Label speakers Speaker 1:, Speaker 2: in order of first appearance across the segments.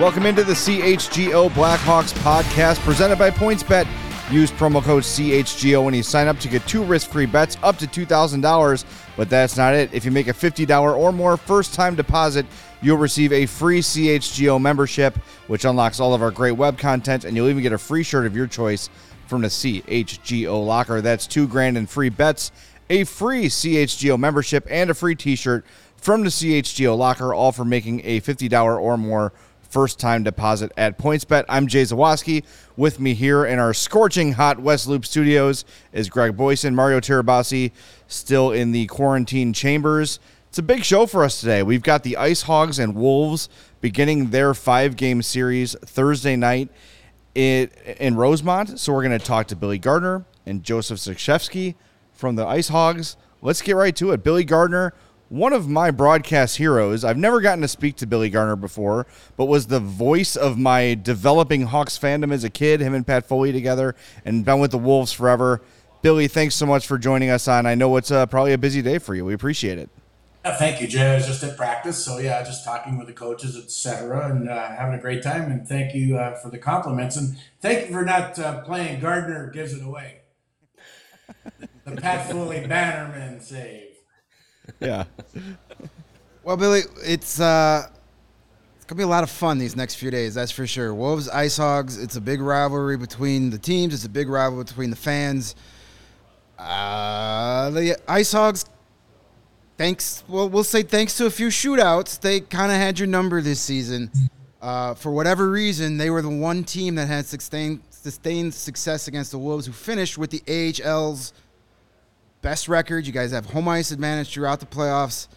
Speaker 1: Welcome into the CHGO Blackhawks podcast presented by PointsBet. Use promo code CHGO when you sign up to get two risk free bets up to $2,000. But that's not it. If you make a $50 or more first time deposit, you'll receive a free CHGO membership, which unlocks all of our great web content, and you'll even get a free shirt of your choice from the CHGO locker. That's two grand in free bets, a free CHGO membership, and a free t shirt from the CHGO locker, all for making a $50 or more first time deposit at PointsBet. I'm Jay Zawaski. With me here in our scorching hot West Loop studios is Greg Boysen, Mario Tirabassi, still in the quarantine chambers. It's a big show for us today. We've got the Ice Hogs and Wolves beginning their five game series Thursday night in, in Rosemont. So we're going to talk to Billy Gardner and Joseph Zakrzewski from the Ice Hogs. Let's get right to it. Billy Gardner one of my broadcast heroes. I've never gotten to speak to Billy Gardner before, but was the voice of my developing Hawks fandom as a kid, him and Pat Foley together, and been with the Wolves forever. Billy, thanks so much for joining us on. I know it's uh, probably a busy day for you. We appreciate it.
Speaker 2: Yeah, thank you, Jay. I was just at practice, so yeah, just talking with the coaches, etc., and uh, having a great time. And thank you uh, for the compliments, and thank you for not uh, playing Gardner gives it away. the Pat Foley Bannerman save
Speaker 1: yeah.
Speaker 3: Well, Billy, it's uh, it's gonna be a lot of fun these next few days. That's for sure. Wolves, Ice Hogs. It's a big rivalry between the teams. It's a big rivalry between the fans. Uh, the Ice Hogs. Thanks. Well, we'll say thanks to a few shootouts, they kind of had your number this season. Uh, for whatever reason, they were the one team that had sustained sustained success against the Wolves, who finished with the AHL's best record. You guys have home ice advantage throughout the playoffs.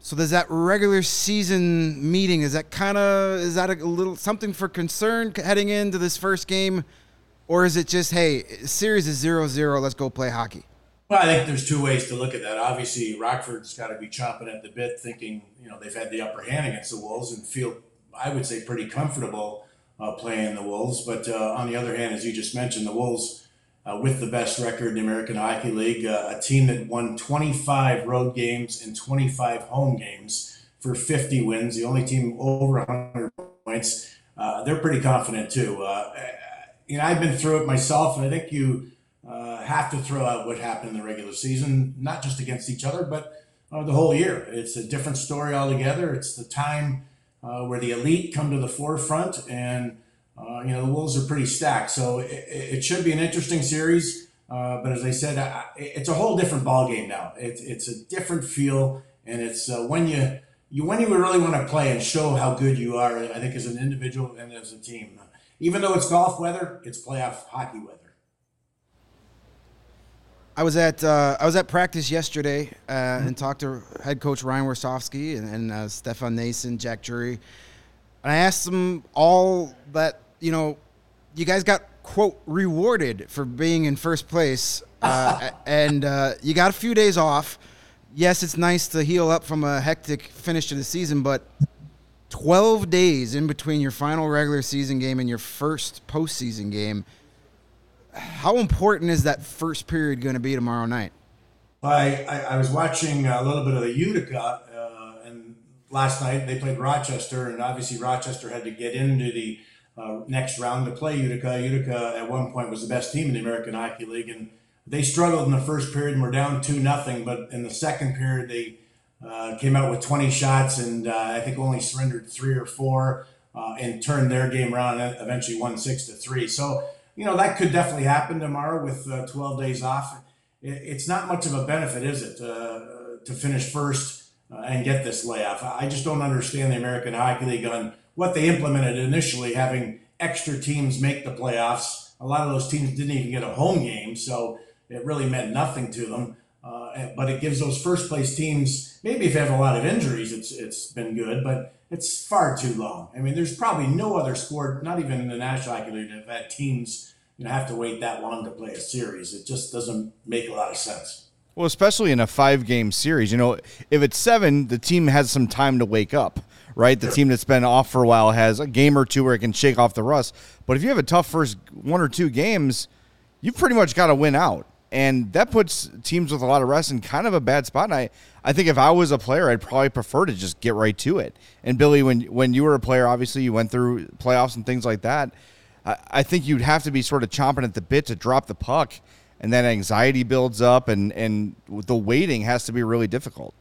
Speaker 3: So does that regular season meeting is that kind of is that a little something for concern heading into this first game, or is it just hey series is zero zero let's go play hockey?
Speaker 2: Well, I think there's two ways to look at that. Obviously, Rockford's got to be chomping at the bit, thinking you know they've had the upper hand against the Wolves and feel I would say pretty comfortable uh, playing the Wolves. But uh, on the other hand, as you just mentioned, the Wolves uh, with the best record in the American Hockey League, uh, a team that won 25 road games and 25 home games for 50 wins, the only team over 100 points. Uh, they're pretty confident too. Uh, you know, I've been through it myself, and I think you uh, have to throw out what happened in the regular season, not just against each other, but uh, the whole year. It's a different story altogether. It's the time where the elite come to the forefront and uh, you know, the Wolves are pretty stacked, so it, it should be an interesting series. Uh, but as I said, I, it's a whole different ballgame now. It's it's a different feel, and it's uh, when you you when you really want to play and show how good you are. I think as an individual and as a team, even though it's golf weather, it's playoff hockey weather.
Speaker 3: I was at uh, I was at practice yesterday uh, mm-hmm. and talked to head coach Ryan Warsofsky and, and uh, Stefan Noesen, Jack Drury, and I asked them all that you know, you guys got quote rewarded for being in first place, uh, and uh, you got a few days off. Yes, it's nice to heal up from a hectic finish to the season, but 12 days in between your final regular season game and your first postseason game. How important is that first period going to be tomorrow night?
Speaker 2: I, I, I was watching a little bit of the Utica, uh, and last night they played Rochester, and obviously Rochester had to get into the uh, next round to play Utica. Utica at one point was the best team in the American Hockey League, and they struggled in the first period and were down two nothing. But in the second period, they uh, came out with 20 shots and uh, I think only surrendered three or four uh, and turned their game around and eventually won six to three. So you know that could definitely happen tomorrow with uh, 12 days off. it's not much of a benefit, is it, to finish first and get this layoff? I just don't understand the American Hockey League on what they implemented initially, having extra teams make the playoffs. A lot of those teams didn't even get a home game, so it really meant nothing to them. Uh, but it gives those first place teams maybe if they have a lot of injuries, it's it's been good, but it's far too long. I mean, there's probably no other sport, not even in the National Hockey League, that had teams you know have to wait that long to play a series. It just doesn't make a lot of sense.
Speaker 1: Well, especially in a five game series, you know, if it's seven, the team has some time to wake up right? The team that's been off for a while has a game or two where it can shake off the rust. But if you have a tough first one or two games, you've pretty much got to win out. And that puts teams with a lot of rest in kind of a bad spot. And I, I think if I was a player, I'd probably prefer to just get right to it. And Billy, when when you were a player, obviously you went through playoffs and things like that. I, I think you'd have to be sort of chomping at the bit to drop the puck, and then anxiety builds up, and and the waiting has to be really difficult.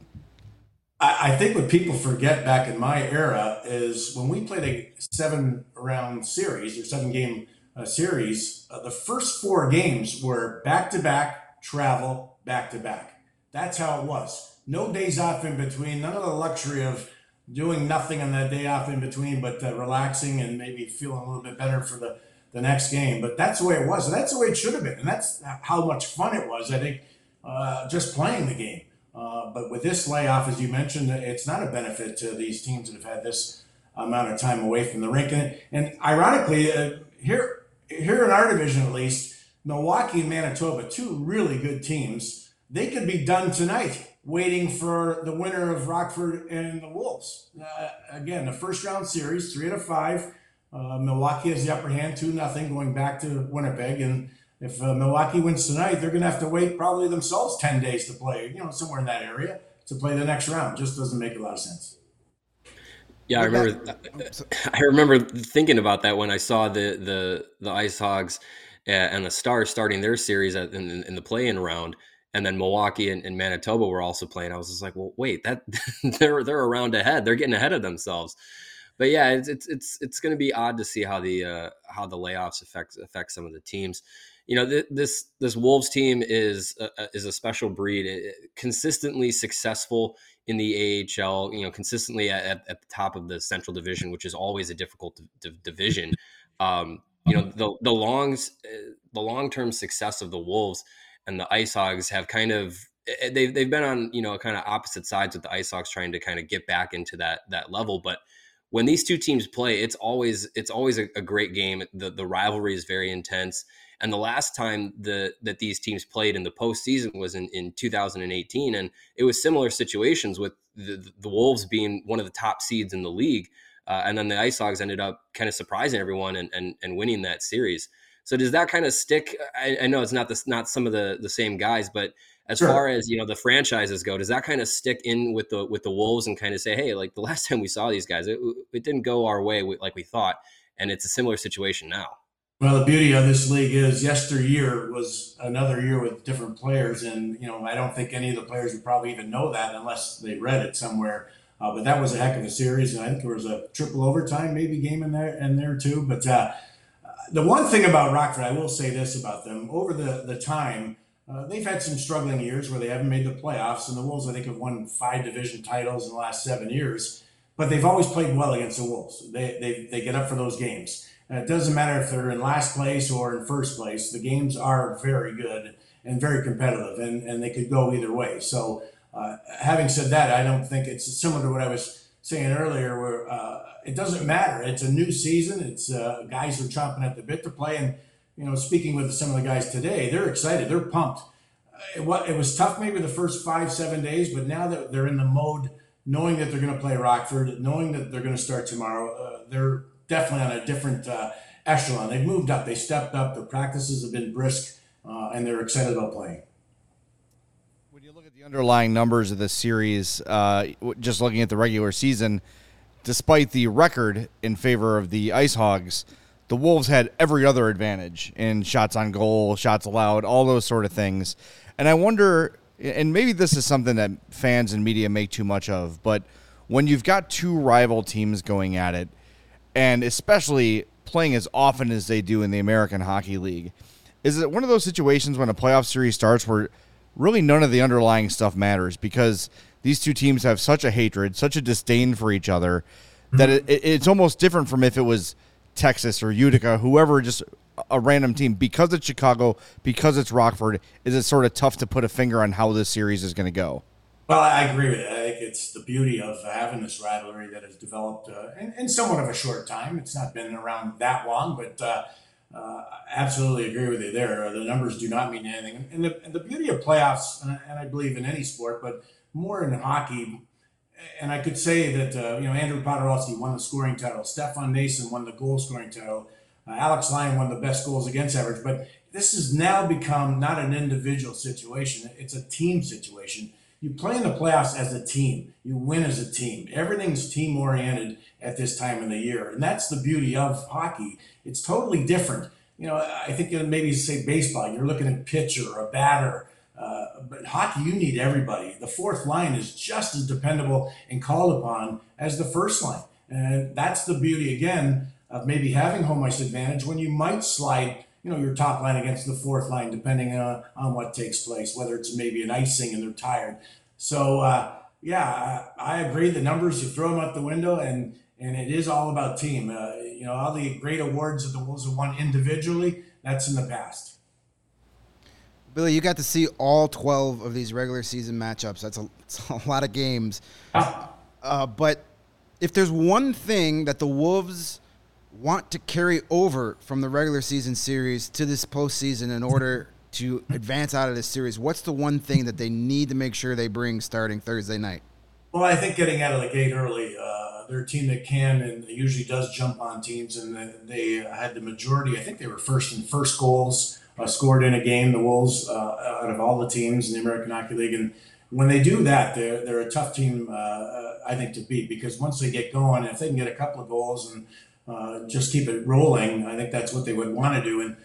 Speaker 2: I, think what people forget back in my era is when we played a seven round series or seven game uh, series, uh, the first four games were back to back, travel, back to back. That's how it was. No days off in between, none of the luxury of doing nothing on that day off in between, but uh, relaxing and maybe feeling a little bit better for the, the next game. But that's the way it was. And that's the way it should have been. And that's how much fun it was, I think, uh, just playing the game. Uh, but with this layoff, as you mentioned, it's not a benefit to these teams that have had this amount of time away from the rink. And, and ironically, uh, here here in our division at least, Milwaukee and Manitoba, two really good teams, they could be done tonight, waiting for the winner of Rockford and the Wolves. Uh, again, the first round series, three out of five. Uh, Milwaukee has the upper hand, two nothing, going back to Winnipeg, and if uh, Milwaukee wins tonight, they're going to have to wait probably themselves 10 days to play, you know, somewhere in that area to play the next round. Just doesn't make a lot of sense.
Speaker 4: Yeah, I remember. I remember thinking about that when I saw the the the Ice Hogs uh, and the Stars starting their series in, in the play-in round, and then Milwaukee and, and, Manitoba were also playing. I was just like, well, wait, that they're they're around ahead. They're getting ahead of themselves. But yeah, it's it's it's, it's going to be odd to see how the uh, how the layoffs affect affect some of the teams you know th- this this Wolves team is a, is a special breed, it, consistently successful in the AHL. You know, consistently at, at, the top of the Central Division, which is always a difficult d- division. Um, you know, the the longs uh, the long term success of the Wolves and the Ice Hogs have kind of eh, eh, they've they've been on you know kind of opposite sides with the Ice Hogs trying to kind of get back into that that level, but when these two teams play, it's always it's always a, a great game. The the rivalry is very intense and the last time the that these teams played in the postseason was in, in 2018, and it was similar situations with the, the Wolves being one of the top seeds in the league, uh, and then the Ice Hogs ended up kind of surprising everyone and, and and winning that series. So does that kind of stick? I, I know it's not the, not some of the the same guys, but as sure. far as you know the franchises go, does that kind of stick in with the with the Wolves and kind of say, hey, like the last time we saw these guys, it, it didn't go our way like we thought, and it's a similar situation now.
Speaker 2: Well, the beauty of this league is yesteryear was another year with different players, and you know I don't think any of the players would probably even know that unless they read it somewhere. Uh, but that was a heck of a series, and I think there was a triple overtime maybe game in there in there too. But uh, the one thing about Rockford, I will say this about them: over the the time, uh, they've had some struggling years where they haven't made the playoffs, and the Wolves I think have won five division titles in the last seven years. But they've always played well against the Wolves. They they they get up for those games. And it doesn't matter if they're in last place or in first place. The games are very good and very competitive, and, and they could go either way. So, uh, having said that, I don't think it's similar to what I was saying earlier, where uh, it doesn't matter. It's a new season. It's uh, guys are chomping at the bit to play, and you know, speaking with some of the guys today, they're excited. They're pumped. It, what, it was tough maybe the first five seven days, but now that they're in the mode, knowing that they're going to play Rockford, knowing that they're going to start tomorrow, uh, they're definitely on a different uh, echelon. They've moved up. They stepped up. Their practices have been brisk, uh, and they're excited about playing.
Speaker 1: When you look at the underlying numbers of this series, uh, just looking at the regular season, despite the record in favor of the Ice Hogs, the Wolves had every other advantage in shots on goal, shots allowed, all those sort of things. And I wonder, and maybe this is something that fans and media make too much of, but when you've got two rival teams going at it, and especially playing as often as they do in the American Hockey League, is it one of those situations when a playoff series starts where really none of the underlying stuff matters because these two teams have such a hatred, such a disdain for each other that mm-hmm. it, it's almost different from if it was Texas or Utica, whoever, just a random team. Because it's Chicago, because it's Rockford, is it sort of tough to put a finger on how this series is going to go?
Speaker 2: Well, I agree with it. I think it's the beauty of having this rivalry that has developed uh, in, in, somewhat of a short time. It's not been around that long, but uh, uh, absolutely agree with you there. The numbers do not mean anything. And the, and the beauty of playoffs, and I believe in any sport, but more in hockey, and I could say that uh, you know Andrew Poturalski won the scoring title, Stefan Noesen won the goal scoring title, uh, Alex Lyon won the best goals against average. But this has now become not an individual situation; it's a team situation. You play in the playoffs as a team. You win as a team. Everything's team oriented at this time of the year, and that's the beauty of hockey. It's totally different. You know, I think maybe say baseball. You're looking at pitcher or a batter uh, but hockey, you need everybody. The fourth line is just as dependable and called upon as the first line. And that's the beauty, again, of maybe having home ice advantage when you might slide, you know, your top line against the fourth line, depending on, on what takes place, whether it's maybe an icing and they're tired. So, uh, yeah, I, I agree. The numbers, you throw them out the window, and, and it is all about team. Uh, you know, all the great awards that the Wolves have won individually, that's in the past.
Speaker 3: Billy, you got to see all 12 of these regular season matchups. That's a, that's a lot of games. Uh, but if there's one thing that the Wolves want to carry over from the regular season series to this postseason in order to advance out of this series, what's the one thing that they need to make sure they bring starting Thursday night?
Speaker 2: Well, I think getting out of the gate early. Uh, they're a team that can and usually does jump on teams, and they had the majority. I think they were first in first goals uh, scored in a game, the Wolves, uh, out of all the teams in the American Hockey League. And when they do that, they're, they're a tough team, uh, I think, to beat because once they get going, if they can get a couple of goals and uh, just keep it rolling, I think that's what they would want to do. And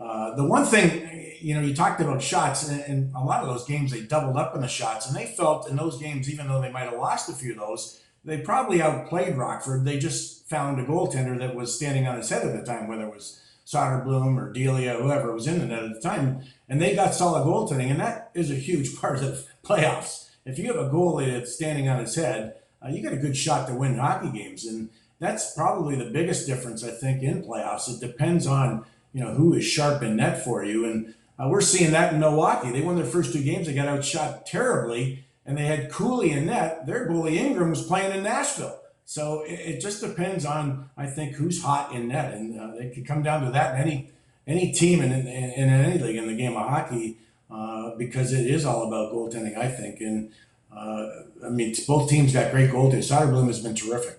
Speaker 2: uh, the one thing, you know, you talked about shots, and, and, a lot of those games they doubled up in the shots, and they felt in those games, even though they might have lost a few of those, they probably outplayed Rockford. They just found a goaltender that was standing on his head at the time, whether it was Soderblom or Delia, whoever was in the net at the time, and they got solid goaltending, and that is a huge part of playoffs. If you have a goalie that's standing on his head, uh, you got a good shot to win hockey games, and that's probably the biggest difference I think in playoffs. It depends on you know who is sharp in net for you, and uh, we're seeing that in Milwaukee. They won their first two games, they got outshot terribly, and they had Cooley in net. Their goalie Ingram was playing in Nashville. So it, it, just depends on I think who's hot in net, and uh, it could come down to that in any any team in, in, in any league in the game of hockey uh, because it is all about goaltending. I think, and uh, I mean both teams got great goaltending. Soderblom has been terrific.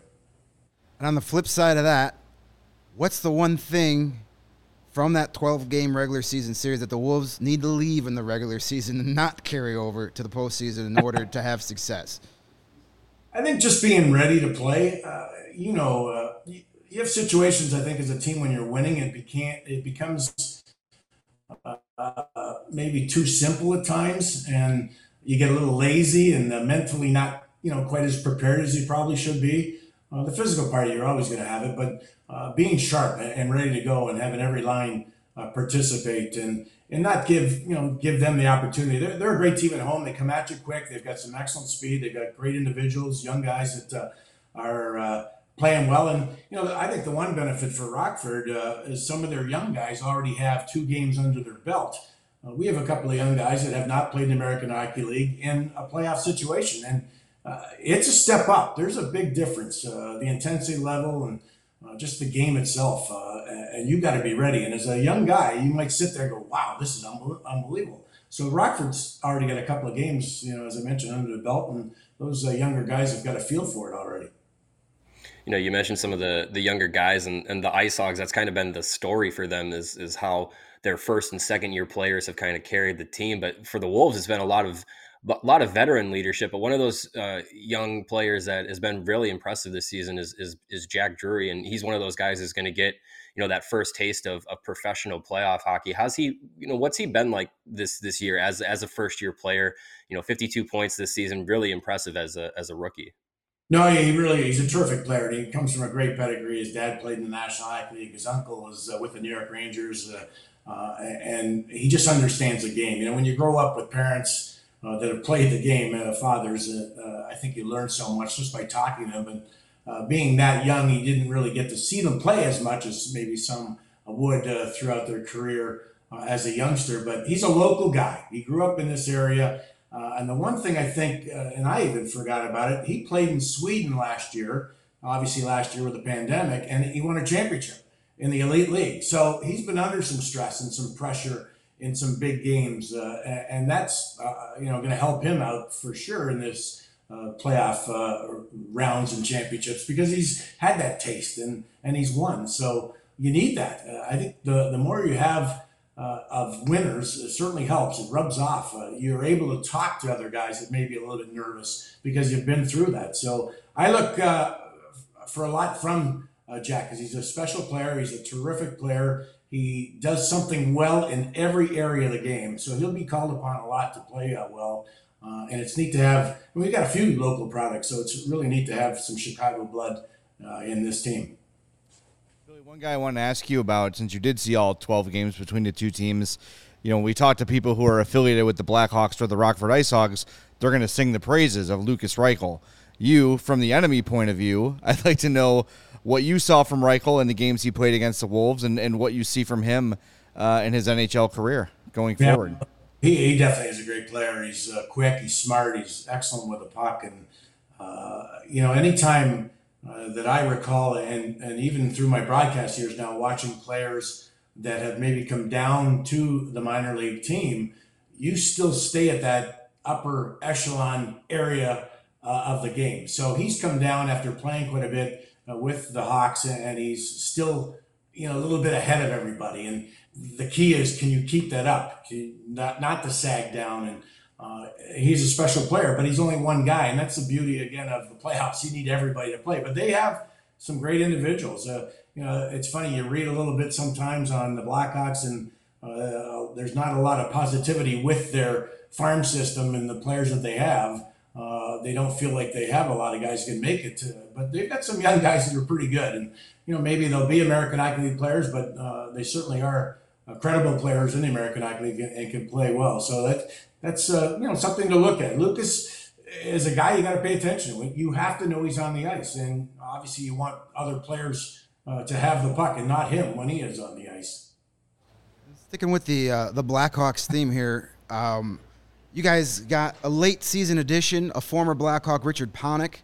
Speaker 3: And on the flip side of that, what's the one thing from that 12 game regular season series that the Wolves need to leave in the regular season and not carry over to the postseason in order to have success?
Speaker 2: I think just being ready to play. Uh, you know, uh, you, have situations. I think as a team when you're winning, it became it becomes uh, uh, maybe too simple at times, and you get a little lazy and uh, mentally not you know quite as prepared as you probably should be. Uh, the physical part you're always going to have it, but being sharp and ready to go and having every line participate and and not give you know give them the opportunity. They're, they're a great team at home. They come at you quick. They've got some excellent speed. They've got great individuals, young guys that uh, are uh, playing well. And you know, I think the one benefit for Rockford uh, is some of their young guys already have two games under their belt. Uh, we have a couple of young guys that have not played in the American Hockey League in a playoff situation, and uh, it's a step up. There's a big difference. Uh, the intensity level and uh, just the game itself. Uh, and you've got to be ready. And as a young guy, you might sit there and go, wow, this is unbelievable. So Rockford's already got a couple of games, you know, as I mentioned, under the belt, and those uh, younger guys have got a feel for it already.
Speaker 4: You know, you mentioned some of the the younger guys and, and the Ice Hogs. That's kind of been the story for them is is how their first and second year players have kind of carried the team. But for the Wolves, it's been a lot of a lot of veteran leadership. But one of those uh, young players that has been really impressive this season is, is, is Jack Drury, and he's one of those guys that's going to get you know that first taste of, of professional playoff hockey. How's he? You know, what's he been like this this year as as a first year player? You know, 52 points this season, really impressive as a as a rookie.
Speaker 2: No, he really he's a terrific player. He comes from a great pedigree. His dad played in the National Hockey League. His uncle was uh, with the New York Rangers, uh, uh, and he just understands the game. You know, when you grow up with parents uh, that have played the game, uh, fathers, uh, I think you learn so much just by talking to them. And uh, being that young, he didn't really get to see them play as much as maybe some would uh, throughout their career uh, as a youngster. But he's a local guy. He grew up in this area. And the one thing I think, and I even forgot about it, he played in Sweden last year, obviously last year with the pandemic, and he won a championship in the Elite League. So he's been under some stress and some pressure in some big games. Uh, and that's, you know, going to help him out for sure in this uh, playoff uh, rounds and championships because he's had that taste and and he's won. So you need that. Uh, I think the the more you have uh, of winners it certainly helps. It rubs off. Uh, you're able to talk to other guys that may be a little bit nervous because you've been through that. So I look uh, for a lot from Jack because he's a special player. He's a terrific player. He does something well in every area of the game, so he'll be called upon a lot to play well. Uh, and it's neat to have, we've got a few local products, so it's really neat to have some Chicago blood uh, in this team.
Speaker 1: Billy, one guy I want to ask you about, since you did see all 12 games between the two teams, you know, we talked to people who are affiliated with the Blackhawks or the Rockford Ice Hogs, they're going to sing the praises of Lukas Reichel. You, from the enemy point of view, I'd like to know what you saw from Reichel in the games he played against the Wolves and, and what you see from him uh, in his NHL career going yeah. forward
Speaker 2: he, he definitely is a great player. He's uh, quick, he's smart, he's excellent with the puck, and uh, you know, anytime uh, that I recall, and and even through my broadcast years now, watching players that have maybe come down to the minor league team, you still stay at that upper echelon area uh, of the game. So he's come down after playing quite a bit with the Hawks, and he's still you know a little bit ahead of everybody, and the key is can you keep that up? not not to sag down. And uh, he's a special player, but he's only one guy, and that's the beauty again of the playoffs. You need everybody to play, but they have some great individuals. Uh, you know, it's funny you read a little bit sometimes on the Blackhawks, and uh, there's not a lot of positivity with their farm system and the players that they have. Uh, they don't feel like they have a lot of guys who can make it, to, but they've got some young guys that are pretty good. And you know, maybe they'll be American Hockey League players, but uh, they certainly are uh, credible players in the American Hockey League and can play well. So that that's uh, you know something to look at. Lukas is a guy you got to pay attention to. You have to know he's on the ice, and obviously you want other players uh, to have the puck and not him when he is on the ice.
Speaker 3: Sticking with the the Blackhawks theme here. Um, you guys got a late season addition, a former Blackhawk, Richard Panik.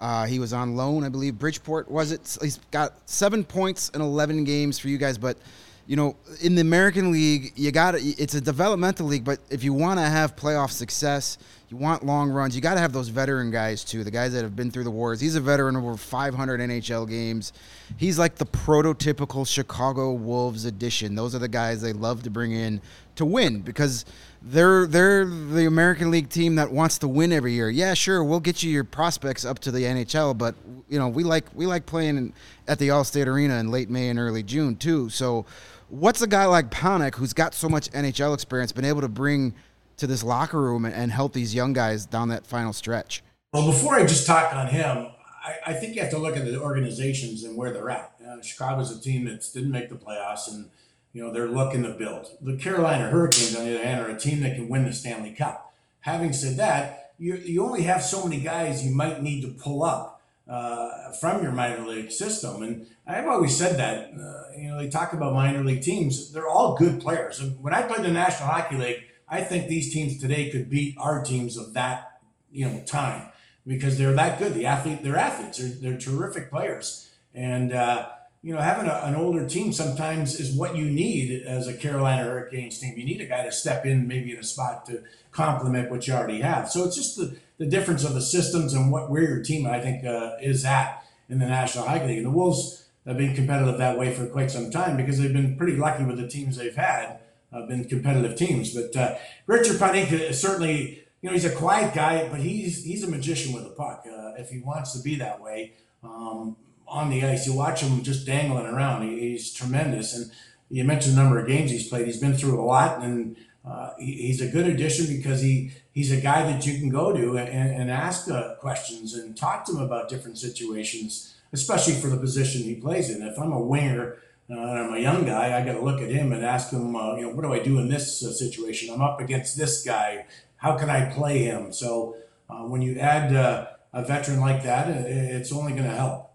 Speaker 3: Uh, he was on loan, I believe. Bridgeport was it? He's got seven points in eleven games for you guys, but you know, in the American League, you got it's a developmental league, but if you want to have playoff success, you want long runs, you got to have those veteran guys too, the guys that have been through the wars. He's a veteran over 500 NHL games. He's like the prototypical Chicago Wolves edition. Those are the guys they love to bring in to win because they're they're the American League team that wants to win every year. Yeah, sure, we'll get you your prospects up to the NHL, but you know, we like we like playing at the Allstate Arena in late May and early June too. So What's a guy like Panik, who's got so much NHL experience, been able to bring to this locker room and, and help these young guys down that final stretch?
Speaker 2: Well, before I just talk on him, I, I think you have to look at the organizations and where they're at. Uh, Chicago's a team that didn't make the playoffs, and you know they're looking to build. The Carolina Hurricanes, on the other hand, are a team that can win the Stanley Cup. Having said that, you, you only have so many guys you might need to pull up uh, from your minor league system. And I've always said that. Uh, you know, they talk about minor league teams; they're all good players. And when I played the National Hockey League, I think these teams today could beat our teams of that you know time because they're that good. The athlete, they're athletes. They're, they're terrific players. And uh, you know, having a, an older team sometimes is what you need as a Carolina Hurricanes team. You need a guy to step in maybe in a spot to complement what you already have. So it's just the the difference of the systems and what where your team I think uh, is at in the National Hockey League. And the Wolves have been competitive that way for quite some time because they've been pretty lucky with the teams they've had, uh, been competitive teams. But uh, Richard Panik is certainly, you know, he's a quiet guy, but he's he's a magician with a puck. Uh, if he wants to be that way, um, on the ice. You watch him just dangling around. He, he's tremendous. And you mentioned the number of games he's played. He's been through a lot, and uh, he, he's a good addition because he he's a guy that you can go to and, and ask uh, questions and talk to him about different situations, especially for the position he plays in. If I'm a winger uh, and I'm a young guy, I got to look at him and ask him, uh, you know, what do I do in this uh, situation? I'm up against this guy. How can I play him? So uh, when you add a veteran like that, it's only going to help.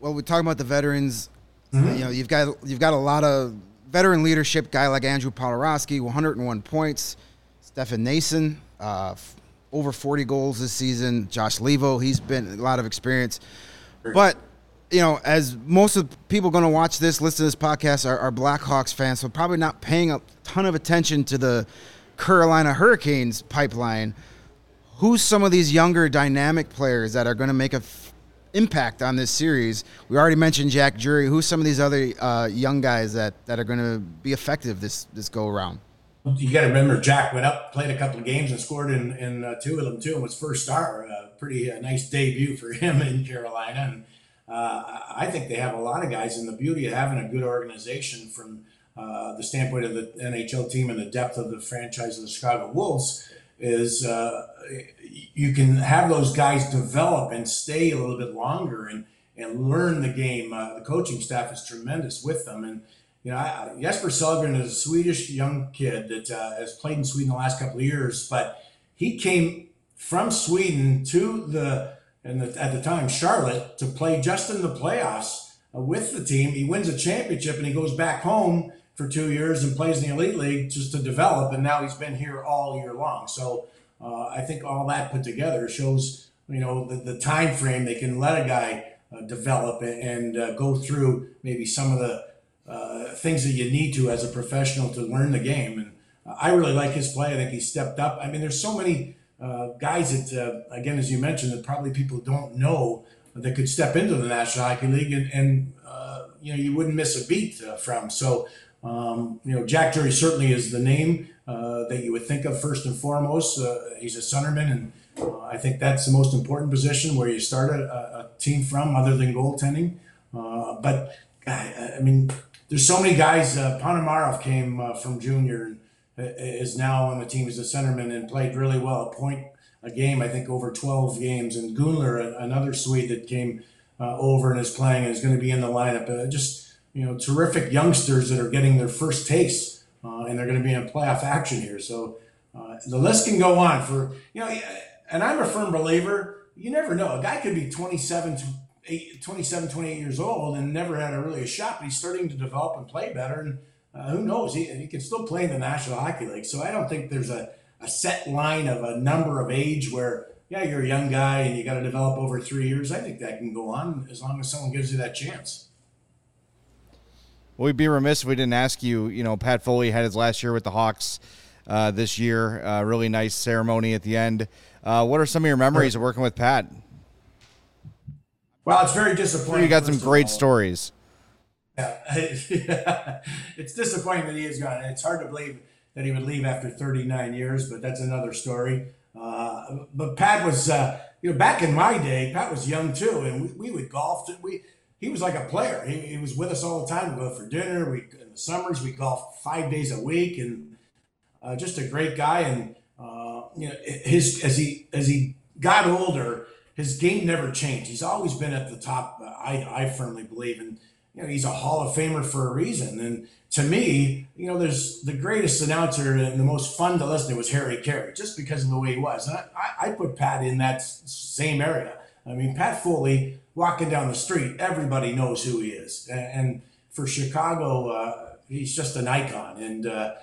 Speaker 3: Well, we're talking about the veterans. Mm-hmm. You know, you've got you've got a lot of veteran leadership. Guy like Andrew Poturalski, 101 points. Stefan Noesen, uh, over 40 goals this season. Josh Leivo, he's been a lot of experience. But you know, as most of the people going to watch this, listen to this podcast are, are Blackhawks fans, so probably not paying a ton of attention to the Carolina Hurricanes pipeline. Who's some of these younger dynamic players that are going to make a f- impact on this series? We already mentioned Jack Drury. Who's some of these other uh, young guys that, that are going to be effective this this go around?
Speaker 2: You got to remember, Jack went up, played a couple of games, and scored in, in uh, two of them too, and was first star. A pretty uh, nice debut for him in Carolina. And uh, I think they have a lot of guys, and the beauty of having a good organization from uh, the standpoint of the NHL team and the depth of the franchise of the Chicago Wolves is uh, you can have those guys develop and stay a little bit longer and, and learn the game. Uh, the coaching staff is tremendous with them. And, you know, I, Jesper Sellgren is a Swedish young kid that uh, has played in Sweden the last couple of years, but he came from Sweden to the and at the time Charlotte to play just in the playoffs uh, with the team. He wins a championship and he goes back home for two years and plays in the elite league just to develop. And now he's been here all year long. So uh, I think all that put together shows you know the, the time frame they can let a guy uh, develop and, uh, go through maybe some of the uh, things that you need to as a professional to learn the game. And I really like his play. I think he stepped up. I mean, there's so many uh, guys that, uh, again, as you mentioned, that probably people don't know that could step into the National Hockey League and, and you know, you wouldn't miss a beat from. So, um, you know, Jack Drury certainly is the name uh, that you would think of first and foremost. he's a centerman, and I think that's the most important position where you start a, a team from, other than goaltending. but, I, mean, there's so many guys. Uh, Ponomarev came from junior and is now on the team as a centerman and played really well, a point a game, I think, over 12 games. And Gunler, another Swede that came uh, over and is playing and is going to be in the lineup. Uh, just, you know, terrific youngsters that are getting their first taste uh, and they're going to be in playoff action here. So uh, the list can go on for, you know, and I'm a firm believer, you never know. A guy could be 27, to 27, 28 years old and never had a really a shot, but he's starting to develop and play better. And uh, who knows? He, he can still play in the National Hockey League. So I don't think there's a, a set line of a number of age where, yeah, you're a young guy and you got to develop over three years. I think that can go on as long as someone gives you that chance.
Speaker 1: We'd be remiss if we didn't ask you. You know, Pat Foley had his last year with the Hawks uh, this year. Uh, really nice ceremony at the end. Uh, what are some of your memories of working with Pat?
Speaker 2: Well, it's very disappointing.
Speaker 1: You got some great stories.
Speaker 2: Yeah, it's disappointing that he is gone. It's hard to believe that he would leave after 39 years, but that's another story. Uh, but Pat was, uh, you know, back in my day, Pat was young too, and we, we would golf. We he was like a player. He, he was with us all the time. We go for dinner. We in the summers we golf five days a week, and uh, just a great guy. And uh, you know, his as he as he got older, his game never changed. He's always been at the top. Uh, I I firmly believe, and you know, he's a Hall of Famer for a reason. And to me, you know, there's the greatest announcer and the most fun to listen to was Harry Caray, just because of the way he was. And I, I put Pat in that same area. I mean, Pat Foley walking down the street, everybody knows who he is. And, and for Chicago, uh, he's just an icon. And uh,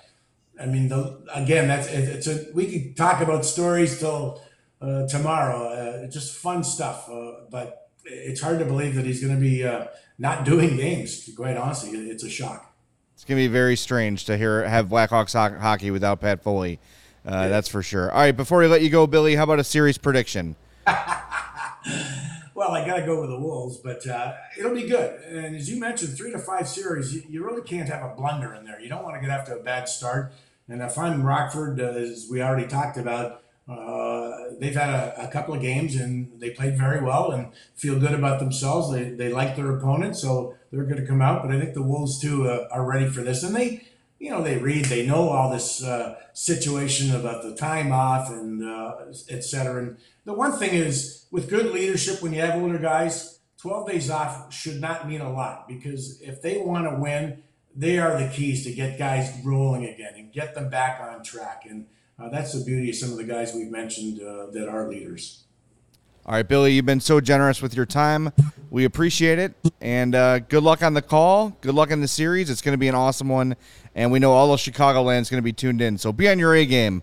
Speaker 2: I mean, the, again, that's it, it's a we could talk about stories till uh, tomorrow. Uh, just fun stuff, uh, but it's hard to believe that he's going to be uh, not doing games. Quite honestly, it's a shock.
Speaker 1: It's gonna be very strange to hear have Blackhawks ho- hockey without Pat Foley. Uh, yeah. That's for sure. All right, before we let you go, Billy, how about a series prediction?
Speaker 2: well, I got to go with the Wolves, but uh, it'll be good. And as you mentioned, three to five series, you, you, really can't have a blunder in there. You don't want to get off to a bad start. And if I'm Rockford, uh, as we already talked about, uh, they've had a, a, couple of games and they played very well and feel good about themselves. They, they like their opponent, so they're going to come out. But I think the Wolves too uh, are ready for this, and they, you know, they read, they know all this uh, situation about the time off and uh, et cetera. And the one thing is, with good leadership, when you have older guys, 12 days off should not mean a lot because if they want to win, they are the keys to get guys rolling again and get them back on track. And uh, that's the beauty of some of the guys we've mentioned uh, that are leaders.
Speaker 1: All right, Billy, you've been so generous with your time. We appreciate it. And uh, good luck on the call. Good luck in the series. It's going to be an awesome one. And we know all of Chicagoland is going to be tuned in. So be on your A game,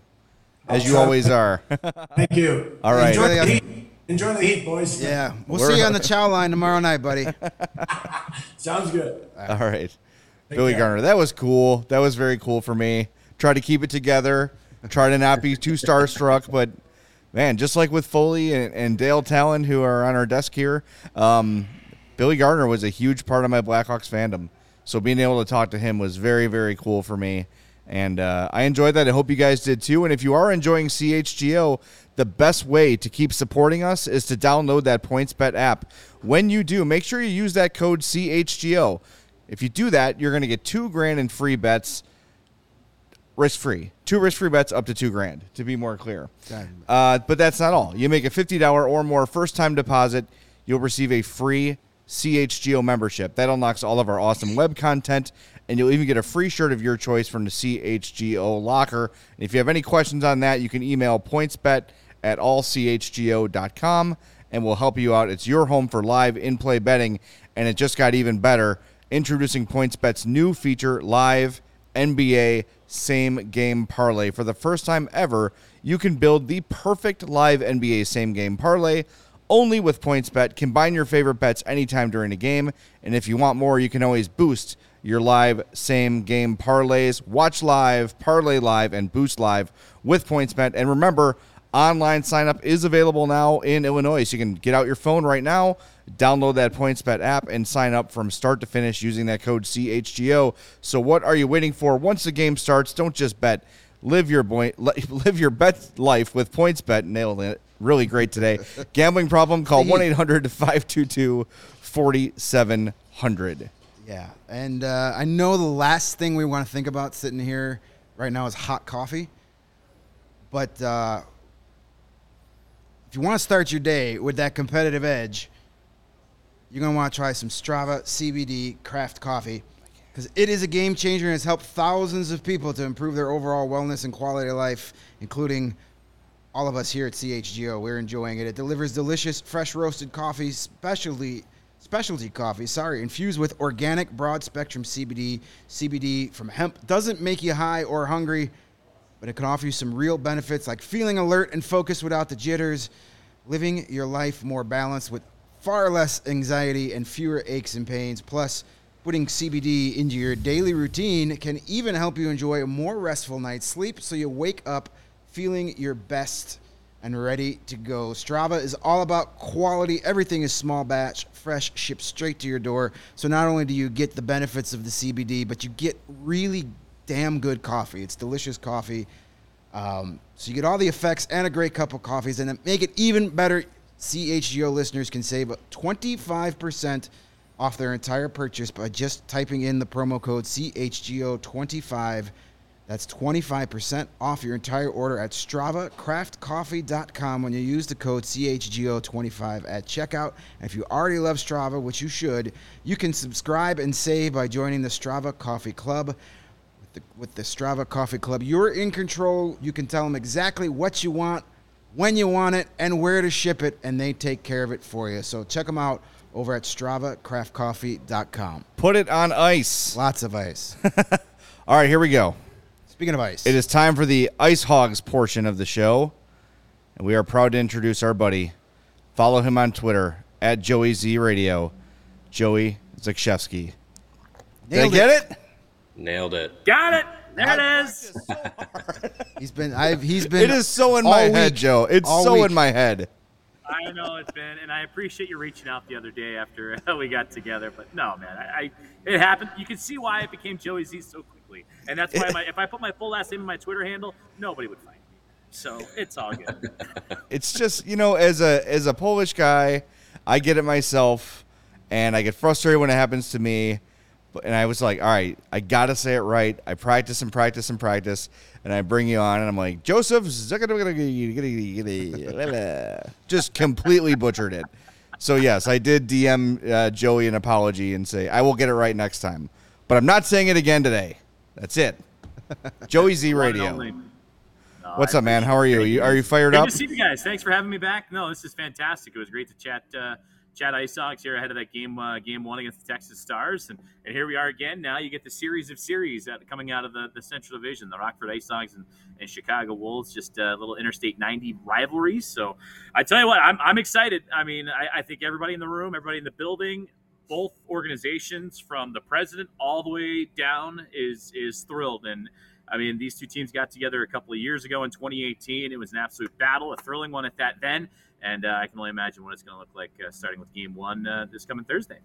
Speaker 1: as you always are.
Speaker 2: Thank you.
Speaker 1: All right.
Speaker 2: Enjoy the heat, Enjoy the heat boys.
Speaker 3: Yeah. We'll We're, see you on the chow line tomorrow night, buddy.
Speaker 2: Sounds good.
Speaker 1: All right. Take Billy care. Gardner. That was cool. That was very cool for me. Try to keep it together try to not be too starstruck, but man, just like with Foley and, and Dale Tallon, who are on our desk here, um, Billy Gardner was a huge part of my Blackhawks fandom. So being able to talk to him was very, very cool for me. And uh, I enjoyed that. I hope you guys did too. And if you are enjoying CHGO, the best way to keep supporting us is to download that PointsBet app. When you do, make sure you use that code CHGO. If you do that, you're going to get two grand in free bets risk free. Two risk free bets up to two grand, to be more clear. Uh, but that's not all. You make a $50 or more first time deposit, you'll receive a free CHGO membership. That unlocks all of our awesome web content, and you'll even get a free shirt of your choice from the CHGO locker. And if you have any questions on that, you can email pointsbet at allchgo.com and we'll help you out. It's your home for live in play betting, and it just got even better. Introducing PointsBet's new feature, Live NBA same game parlay. For the first time ever, you can build the perfect live NBA same game parlay only with PointsBet. Combine your favorite bets anytime during a game, and if you want more, you can always boost your live same game parlays. Watch live, parlay live, and boost live with PointsBet. And remember, online sign up is available now in Illinois, so you can get out your phone right now Download that PointsBet app and sign up from start to finish using that code CHGO. So what are you waiting for? Once the game starts, don't just bet. Live your point, live your bet life with PointsBet. Nailed it. Really great today. Gambling problem? Call one 522 4700
Speaker 3: Yeah, and uh, I know the last thing we want to think about sitting here right now is hot coffee, but uh, if you want to start your day with that competitive edge, you're going to want to try some Strava CBD craft coffee because it is a game changer and has helped thousands of people to improve their overall wellness and quality of life, including all of us here at CHGO. We're enjoying it. It delivers delicious, fresh roasted coffee, specialty specialty coffee, sorry, infused with organic broad spectrum CBD. CBD from hemp doesn't make you high or hungry, but it can offer you some real benefits like feeling alert and focused without the jitters, living your life more balanced with far less anxiety and fewer aches and pains. Plus, putting CBD into your daily routine can even help you enjoy a more restful night's sleep so you wake up feeling your best and ready to go. Strava is all about quality. Everything is small batch, fresh, shipped straight to your door. So not only do you get the benefits of the CBD, but you get really damn good coffee. It's delicious coffee. Um, so you get all the effects and a great cup of coffees, and then make it even better. CHGO listeners can save 25% off their entire purchase by just typing in the promo code CHGO25. That's 25% off your entire order at StravaCraftCoffee.com when you use the code CHGO25 at checkout. And if you already love Strava, which you should, you can subscribe and save by joining the Strava Coffee Club. With the, with the Strava Coffee Club, you're in control. You can tell them exactly what you want when you want it, and where to ship it, and they take care of it for you. So check them out over at StravaCraftCoffee.com.
Speaker 1: Put it on ice.
Speaker 3: Lots of ice.
Speaker 1: All right, here we go.
Speaker 3: Speaking of ice,
Speaker 1: it is time for the Ice Hogs portion of the show. And we are proud to introduce our buddy. Follow him on Twitter at Joey Z Radio, Joey Zakrzewski. Did I get it?
Speaker 4: Nailed it.
Speaker 5: Got it. There I it is. So
Speaker 3: he's been. I've. He's been.
Speaker 1: It is so in my week, head, Joe. It's so week. in my head.
Speaker 5: I know it's been, and I appreciate you reaching out the other day after we got together. But no, man, I, I it happened. You can see why it became Joey Z so quickly, and that's why my, if I put my full last name in my Twitter handle, nobody would find me. so it's all good.
Speaker 1: it's just you know, as a as a Polish guy, I get it myself, and I get frustrated when it happens to me. And I was like, all right, I gotta say it right. I practice and practice and practice, and I bring you on, and I'm like, Joseph, just completely butchered it. So yes, I did DM uh, Joey an apology and say I will get it right next time, but I'm not saying it again today. That's it. Joey Z Radio. No, What's I up, man? How are you? you are you fired
Speaker 5: Good
Speaker 1: up?
Speaker 5: Good to see you guys. Thanks for having me back. No, this is fantastic. It was great to chat. Uh, chat Ice Hogs here ahead of that game, uh, game one against the Texas Stars, and, and here we are again. Now you get the series of series coming out of the, the Central Division, the Rockford Ice Hogs and, and Chicago Wolves, just a little Interstate 90 rivalries. So I tell you what, I'm, I'm excited. I mean, I, I think everybody in the room, everybody in the building, both organizations from the president all the way down is is thrilled and I mean, these two teams got together a couple of years ago in 2018. It was an absolute battle, a thrilling one at that then. And uh, I can only imagine what it's going to look like uh, starting with game one uh, this coming Thursday.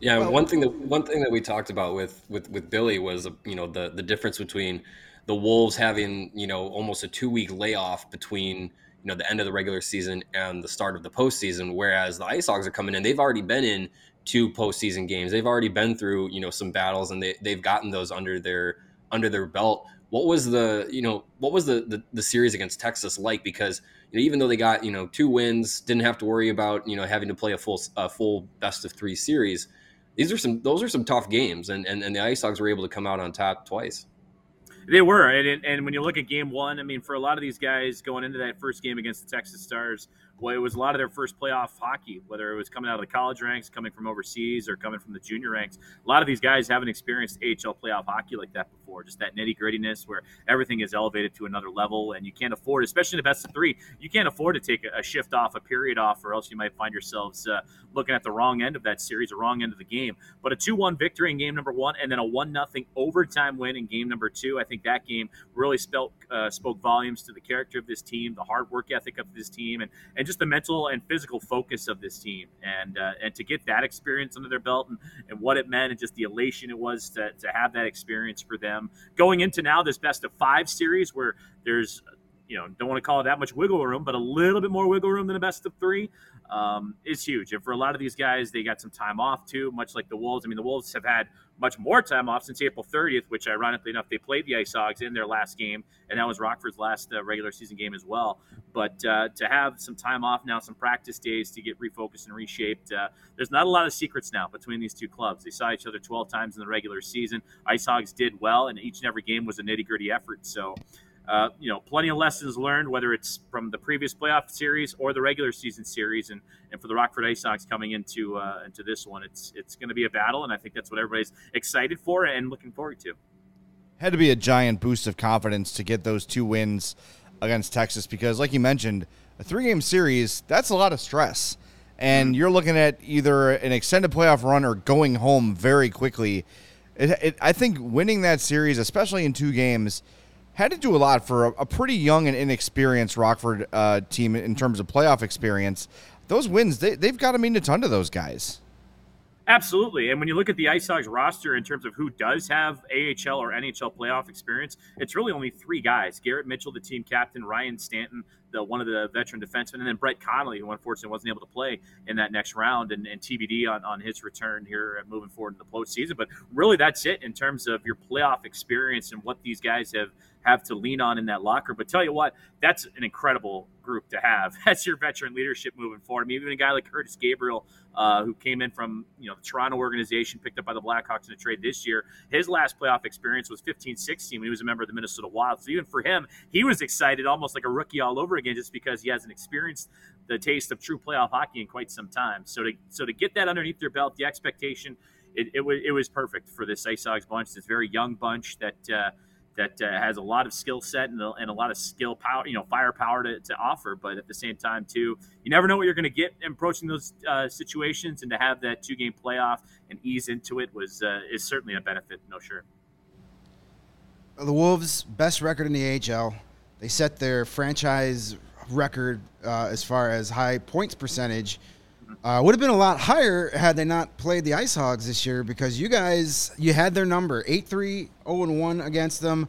Speaker 4: Yeah, well, one thing that one thing that we talked about with with with Billy was you know the the difference between the Wolves having you know almost a two week layoff between you know the end of the regular season and the start of the postseason, whereas the Ice Hogs are coming in. They've already been in two postseason games. They've already been through you know some battles and they they've gotten those under their under their belt what was the you know what was the, the, the series against Texas like? Because you know, even though they got you know two wins, didn't have to worry about you know having to play a full a full best of three series. These are some those are some tough games, and and, and the Ice Hogs were able to come out on top twice.
Speaker 5: They were, and, and when you look at game one, I mean, for a lot of these guys going into that first game against the Texas Stars, well, it was a lot of their first playoff hockey, whether it was coming out of the college ranks, coming from overseas, or coming from the junior ranks. A lot of these guys haven't experienced AHL playoff hockey like that before. Just that nitty grittiness where everything is elevated to another level, and you can't afford, especially in the best of three, you can't afford to take a shift off, a period off, or else you might find yourselves uh, looking at the wrong end of that series, the wrong end of the game. But a two-one victory in game number one, and then a one nothing overtime win in game number two. I think that game really spelt, uh, spoke volumes to the character of this team, the hard work ethic of this team, and and just the mental and physical focus of this team, and uh, and to get that experience under their belt and, and what it meant, and just the elation it was to, to have that experience for them going into now this best of five series where there's you know don't want to call it that much wiggle room, but a little bit more wiggle room than a best of three um, is huge. And for a lot of these guys, they got some time off too, much like the Wolves. I mean, the Wolves have had much more time off since April 30th, which ironically enough, they played the Ice Hogs in their last game, and that was Rockford's last uh, regular season game as well. But uh, to have some time off now, some practice days to get refocused and reshaped, uh, there's not a lot of secrets now between these two clubs. They saw each other 12 times in the regular season. Ice Hogs did well, and each and every game was a nitty gritty effort. So, uh, you know, plenty of lessons learned, whether it's from the previous playoff series or the regular season series, and, and for the Rockford Ice Hogs coming into uh, into this one, it's it's going to be a battle, and I think that's what everybody's excited for and looking forward to.
Speaker 1: Had to be a giant boost of confidence to get those two wins against Texas because, like you mentioned, a three game series that's a lot of stress, and mm-hmm. you're looking at either an extended playoff run or going home very quickly. It, it, I think winning that series, especially in two games had to do a lot for a, a pretty young and inexperienced Rockford uh, team in terms of playoff experience. Those wins, they, they've got to mean a ton to those guys.
Speaker 5: Absolutely. And when you look at the Ice Hogs roster in terms of who does have AHL or NHL playoff experience, it's really only three guys Garrett Mitchell, the team captain, Ryan Stanton, the one of the veteran defensemen, and then Brett Connolly, who unfortunately wasn't able to play in that next round, and, and TBD on, on his return here and moving forward in the postseason. But really, that's it in terms of your playoff experience and what these guys have have to lean on in that locker. But tell you what, that's an incredible group to have. That's your veteran leadership moving forward. I mean, even a guy like Curtis Gabriel, uh, who came in from you know the Toronto organization, picked up by the Blackhawks in a trade this year. His last playoff experience was 15-16 when he was a member of the Minnesota Wild. So even for him, he was excited, almost like a rookie all over again, just because he hasn't experienced the taste of true playoff hockey in quite some time. So to so to get that underneath their belt, the expectation. It, it, was, it was perfect for this Ice Hogs bunch. This very young bunch that uh, that uh, has a lot of skill set and a, and a lot of skill power, you know, firepower to, to offer. But at the same time, too, you never know what you're going to get approaching those uh, situations, and to have that two game playoff and ease into it was uh, is certainly a benefit. No sure.
Speaker 3: The Wolves' best record in the AHL. They set their franchise record uh, as far as high points percentage uh, would have been a lot higher had they not played the Ice Hogs this year because you guys you had their number 8-3 0-1 against them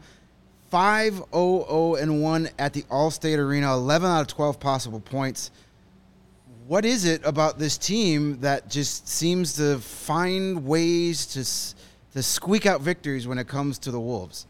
Speaker 3: 5 0 and 1 at the Allstate Arena, 11 out of 12 possible points. What is it about this team that just seems to find ways to to squeak out victories when it comes to the Wolves?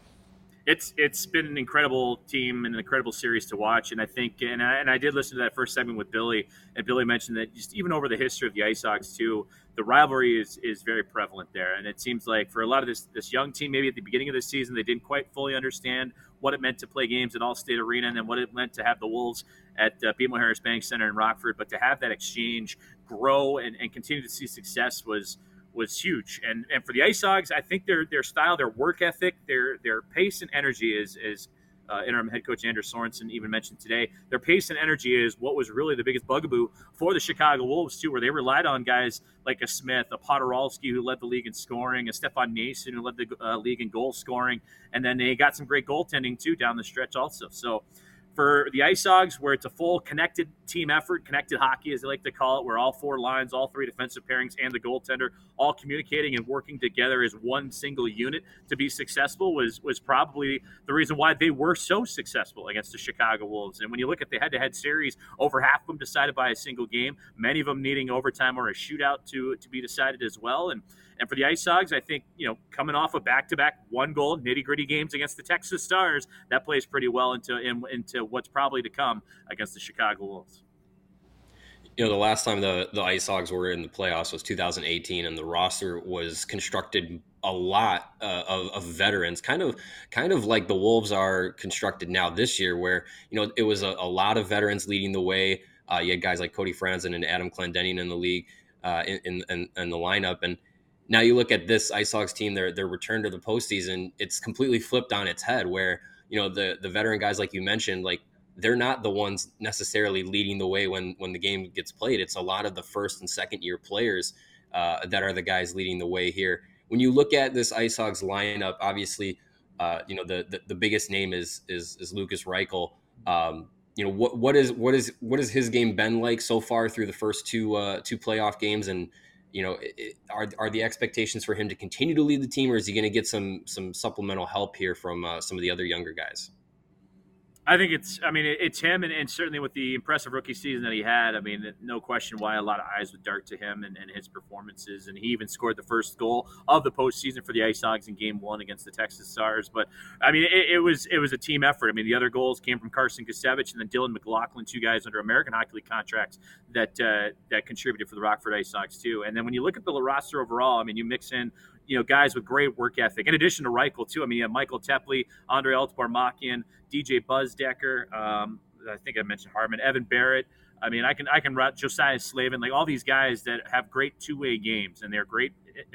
Speaker 5: It's it's been an incredible team and an incredible series to watch. And I think, and I, and I did listen to that first segment with Billy, and Billy mentioned that just even over the history of the Ice Hogs too, the rivalry is is very prevalent there. And it seems like for a lot of this this young team, maybe at the beginning of the season, they didn't quite fully understand what it meant to play games at Allstate Arena and then what it meant to have the Wolves at uh, BMO Harris Bank Center in Rockford. But to have that exchange grow and, and continue to see success was was huge. And and for the Ice Hogs, I think their their style, their work ethic, their their pace and energy is is uh, interim head coach Anders Sorensen even mentioned today. Their pace and energy is what was really the biggest bugaboo for the Chicago Wolves too, where they relied on guys like a Smith, a Poturalski who led the league in scoring, a Stefan Noesen who led the uh, league in goal scoring, and then they got some great goaltending too down the stretch also. So for the Ice Hogs, where it's a full connected team effort, connected hockey, as they like to call it, where all four lines, all three defensive pairings, and the goaltender all communicating and working together as one single unit to be successful was was probably the reason why they were so successful against the Chicago Wolves. And when you look at the head-to-head series, over half of them decided by a single game, many of them needing overtime or a shootout to to be decided as well. And and for the Ice Hogs, I think, you know, coming off of back to back one goal, nitty gritty games against the Texas Stars, that plays pretty well into, in, into what's probably to come against the Chicago Wolves.
Speaker 4: You know, the last time the, the Ice Hogs were in the playoffs was 2018, and the roster was constructed a lot uh, of, of, veterans, kind of, kind of like the Wolves are constructed now this year, where you know it was a, a lot of veterans leading the way. Uh, you had guys like Cody Franson and Adam Clendening in the league uh, in, in, in the lineup, and now you look at this Ice Hogs team, their their return to the postseason, it's completely flipped on its head. Where you know the the veteran guys, like you mentioned, like they're not the ones necessarily leading the way when when the game gets played. It's a lot of the first and second year players uh, that are the guys leading the way here. When you look at this Ice Hogs lineup, obviously, uh, you know the, the, the biggest name is is, is Lukas Reichel. Um, you know what what is what is what has his game been like so far through the first two uh, two playoff games and you know, it, are are the expectations for him to continue to lead the team, or is he going to get some some supplemental help here from uh, some of the other younger guys?
Speaker 5: I think it's. I mean, it's him, and, and, certainly with the impressive rookie season that he had. I mean, no question why a lot of eyes would dart to him and, and his performances. And he even scored the first goal of the postseason for the Ice Hogs in Game One against the Texas Stars. But I mean, it, it was it was a team effort. I mean, the other goals came from Carson Gicewicz and then Dylan McLaughlin, two guys under American Hockey League contracts that uh, that contributed for the Rockford Ice Hogs too. And then when you look at the roster overall, I mean, you mix in you know, guys with great work ethic. In addition to Reichel, too. I mean, you have Michael Teply, Andrei Altybarmakyan, DJ Busdeker. Um, I think I mentioned Hardman, Evan Barratt. I mean, I can I can route Josiah Slavin, like all these guys that have great two way games and they're great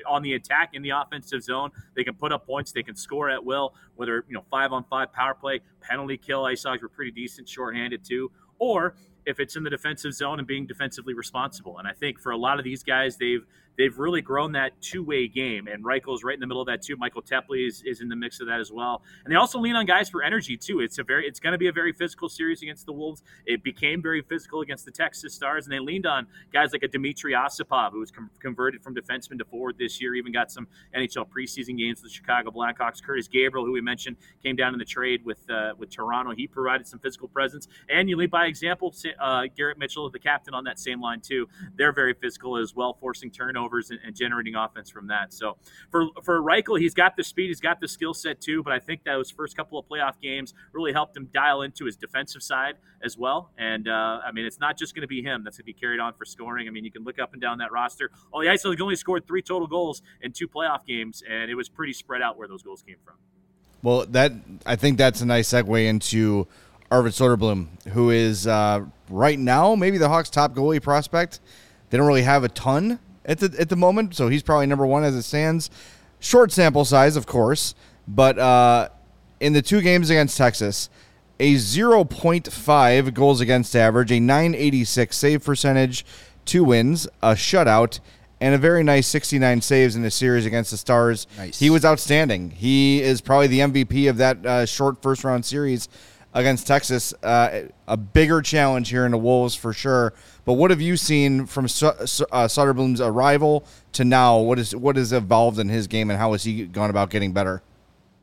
Speaker 5: on the attack in the offensive zone. They can put up points. They can score at will. Whether you know five on five power play, penalty kill. Ice Hogs were pretty decent, shorthanded too. Or if it's in the defensive zone and being defensively responsible. And I think for a lot of these guys, they've they've really grown that two way game. And Reichel's right in the middle of that too. Michael Teply is, is in the mix of that as well. And they also lean on guys for energy too. It's a very it's going to be a very physical series against the Wolves. It became very physical against the Texas Stars, and they leaned on guys like a Dmitry Osipov, who was com- converted from defenseman to forward this year. Even got some NHL preseason games with the Chicago Blackhawks. Curtis Gabriel, who we mentioned, came down in the trade with uh, with Toronto. He provided some physical presence, and you lead by example. Uh, Garrett Mitchell, the captain on that same line too. They're very physical as well, forcing turnovers turnovers and, and, generating offense from that. So for for Reichel, he's got the speed, he's got the skill set too. But I think that those first couple of playoff games really helped him dial into his defensive side as well. And uh, I mean, it's not just going to be him that's going to be carried on for scoring. I mean, you can look up and down that roster. Oh, the Ice only scored three total goals in two playoff games, and it was pretty spread out where those goals came from.
Speaker 1: Well, that I think that's a nice segue into Arvid Soderblom, who is uh, right now maybe the Hawks' top goalie prospect. They don't really have a ton, at the at the moment, so he's probably number one as it stands. Short sample size, of course, but uh, in the two games against Texas, a 0.5 goals against average, a 986 save percentage, two wins, a shutout, and a very nice 69 saves in the series against the Stars. Nice. He was outstanding. He is probably the MVP of that uh, short first round series against Texas. Uh, a bigger challenge here in the Wolves for sure. But what have you seen from uh, Soderblom's arrival to now? What is what has evolved in his game, and how has he gone about getting better?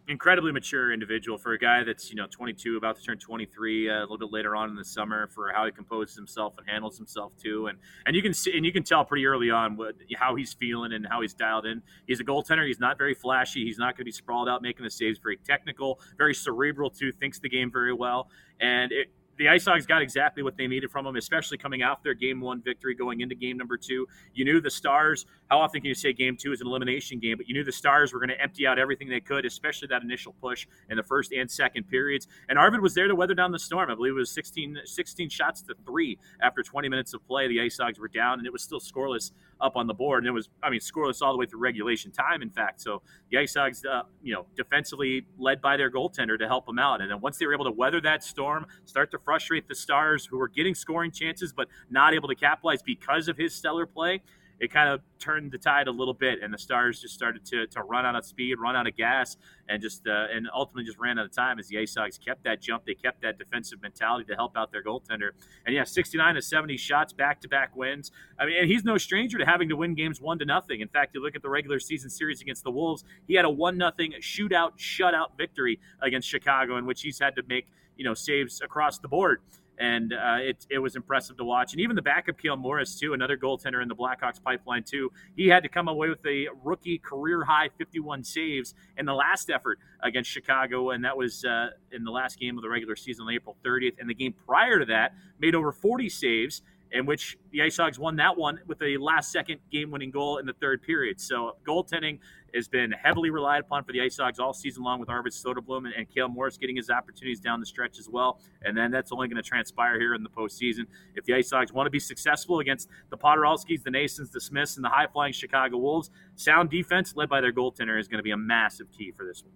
Speaker 5: Incredibly mature individual for a guy that's you know 22 about to turn 23 uh, a little bit later on in the summer for how he composes himself and handles himself too. And and you can see and you can tell pretty early on what how he's feeling and how he's dialed in. He's a goaltender. He's not very flashy. He's not going to be sprawled out making the saves very technical very cerebral too thinks the game very well. And it, the Ice Hogs got exactly what they needed from them, especially coming off their game one victory going into game number two. You knew the Stars, how often can you say game two is an elimination game, but you knew the Stars were going to empty out everything they could, especially that initial push in the first and second periods. And Arvid was there to weather down the storm. I believe it was 16, 16 shots to three after 20 minutes of play. The Ice Hogs were down, and it was still scoreless up on the board. And it was, I mean, scoreless all the way through regulation time, in fact. So the Ice Hogs, uh, you know, defensively led by their goaltender to help them out. And then once they were able to weather that storm, start to frustrate the Stars, who were getting scoring chances but not able to capitalize because of his stellar play, it kind of turned the tide a little bit, and the Stars just started to, to run out of speed, run out of gas, and just uh, and ultimately just ran out of time as the Ice Hogs kept that jump. They kept that defensive mentality to help out their goaltender. And yeah, 69 to 70 shots, back to back wins. I mean, and he's no stranger to having to win games one to nothing. In fact, you look at the regular season series against the Wolves, he had a one nothing shootout, shutout victory against Chicago, in which he's had to make you know saves across the board and uh, it, it was impressive to watch. And even the backup Cale Morris too, another goaltender in the Blackhawks pipeline too. He had to come away with a rookie career high 51 saves in the last effort against Chicago, and that was uh, in the last game of the regular season on April 30th. And the game prior to that, made over 40 saves in which the Ice Hogs won that one with a last second game winning goal in the third period. So goaltending has been heavily relied upon for the Ice Hogs all season long with Arvid Soderblom and, and Cale Morris getting his opportunities down the stretch as well. And then that's only going to transpire here in the postseason. If the Ice Hogs want to be successful against the Poturalskis, the Noesens, the Smiths, and the high flying Chicago Wolves, sound defense led by their goaltender is going to be a massive key for this one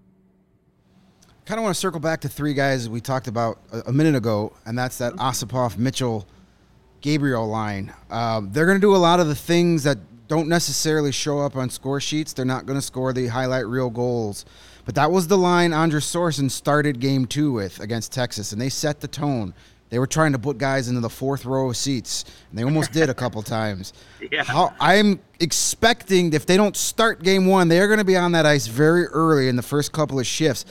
Speaker 5: I
Speaker 3: kind of want to circle back to three guys we talked about a, a minute ago, and that's that Osipov, Mitchell, Gabriel line. Um, they're going to do a lot of the things that don't necessarily show up on score sheets. They're not going to score the highlight reel goals. But that was the line Anders Sorensen started game two with against Texas, and they set the tone. They were trying to put guys into the fourth row of seats, and they almost did a couple times.
Speaker 5: Yeah.
Speaker 3: How, I'm expecting if they don't start game one, they're going to be on that ice very early in the first couple of shifts.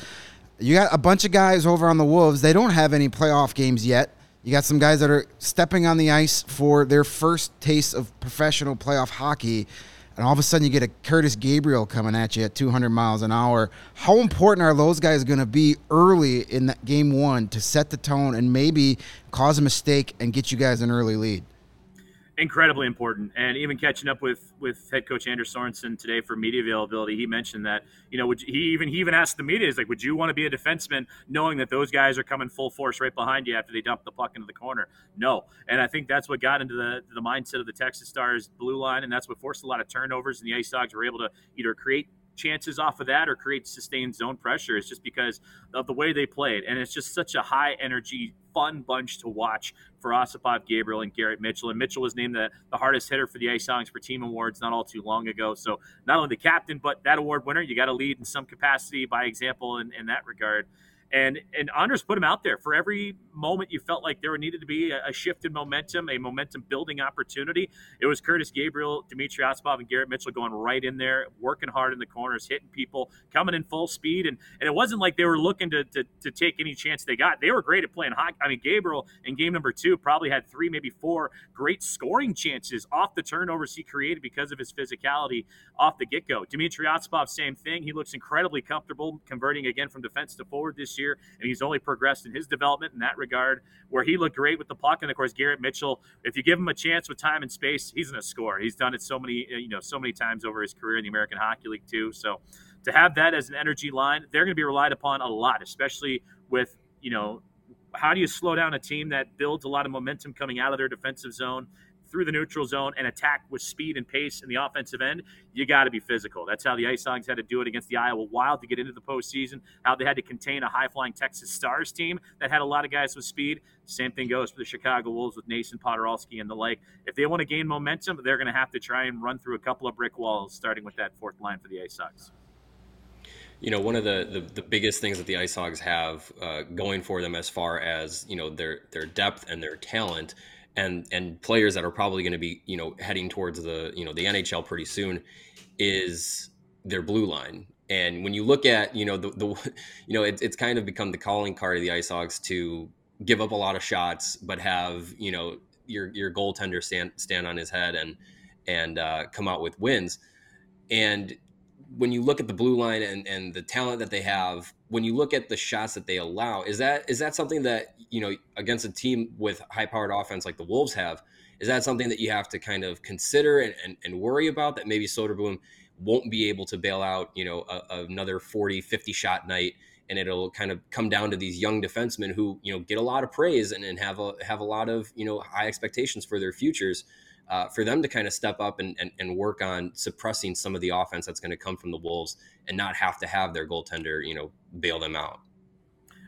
Speaker 3: You got a bunch of guys over on the Wolves. They don't have any playoff games yet. You got some guys that are stepping on the ice for their first taste of professional playoff hockey, and all of a sudden you get a Curtis Gabriel coming at you at 200 miles an hour. How important are those guys going to be early in that game one to set the tone and maybe cause a mistake and get you guys an early lead?
Speaker 5: Incredibly important. And even catching up with with head coach Anders Sorensen today for media availability, he mentioned that you know would, he even he even asked the media, "Is like, would you want to be a defenseman knowing that those guys are coming full force right behind you after they dump the puck into the corner?" No, and I think that's what got into the the mindset of the Texas Stars blue line, and that's what forced a lot of turnovers. And the Ice Hogs were able to either create chances off of that or create sustained zone pressure is just because of the way they played. And it's just such a high energy, fun bunch to watch for Osipov, Gabriel, and Garrett Mitchell. And Mitchell was named the, the hardest hitter for the Ice Hogs for Team Awards not all too long ago. So not only the captain, but that award winner, you got to lead in some capacity by example in, in that regard. And and Anders put him out there for every moment you felt like there needed to be a, a shift in momentum, a momentum building opportunity. It was Curtis Gabriel, Dmitry Osipov, and Garrett Mitchell going right in there, working hard in the corners, hitting people, coming in full speed. And and it wasn't like they were looking to, to, to take any chance they got. They were great at playing hockey. I mean, Gabriel in game number two probably had three, maybe four great scoring chances off the turnovers he created because of his physicality off the get go. Dmitry Osipov, same thing. He looks incredibly comfortable converting again from defense to forward this year, and he's only progressed in his development in that regard. Where he looked great with the puck, and of course Garrett Mitchell. If you give him a chance with time and space, he's going to score. He's done it so many, uh, you know, so many times over his career in the American Hockey League too. So to have that as an energy line, they're going to be relied upon a lot, especially with you know how do you slow down a team that builds a lot of momentum coming out of their defensive zone through the neutral zone and attack with speed and pace in the offensive end, you got to be physical. That's how the Ice Hogs had to do it against the Iowa Wild to get into the postseason, how they had to contain a high flying Texas Stars team that had a lot of guys with speed. Same thing goes for the Chicago Wolves with Noesen Poturalski and the like. If they want to gain momentum, they're going to have to try and run through a couple of brick walls, starting with that fourth line for the Ice Hogs
Speaker 4: you know one of the, the, the biggest things that the ice hogs have uh, going for them as far as you know their their depth and their talent and and players that are probably going to be you know heading towards the you know the NHL pretty soon is their blue line And when you look at, you know, the, the you know, it's, it's kind of become the calling card of the Ice Hogs to give up a lot of shots, but have, you know, your, your goaltender stand, stand on his head and, and uh, come out with wins. And when you look at the blue line and, and the talent that they have, when you look at the shots that they allow, is that is that something that you know against a team with high powered offense like the Wolves have? Is that something that you have to kind of consider and, and, and worry about that maybe Soderblom won't be able to bail out, you know, a, another 40, 50 shot night and it'll kind of come down to these young defensemen who, you know, get a lot of praise and, and have a have a lot of, you know, high expectations for their futures uh, for them to kind of step up and, and, and, work on suppressing some of the offense that's going to come from the Wolves and not have to have their goaltender, you know, bail them out.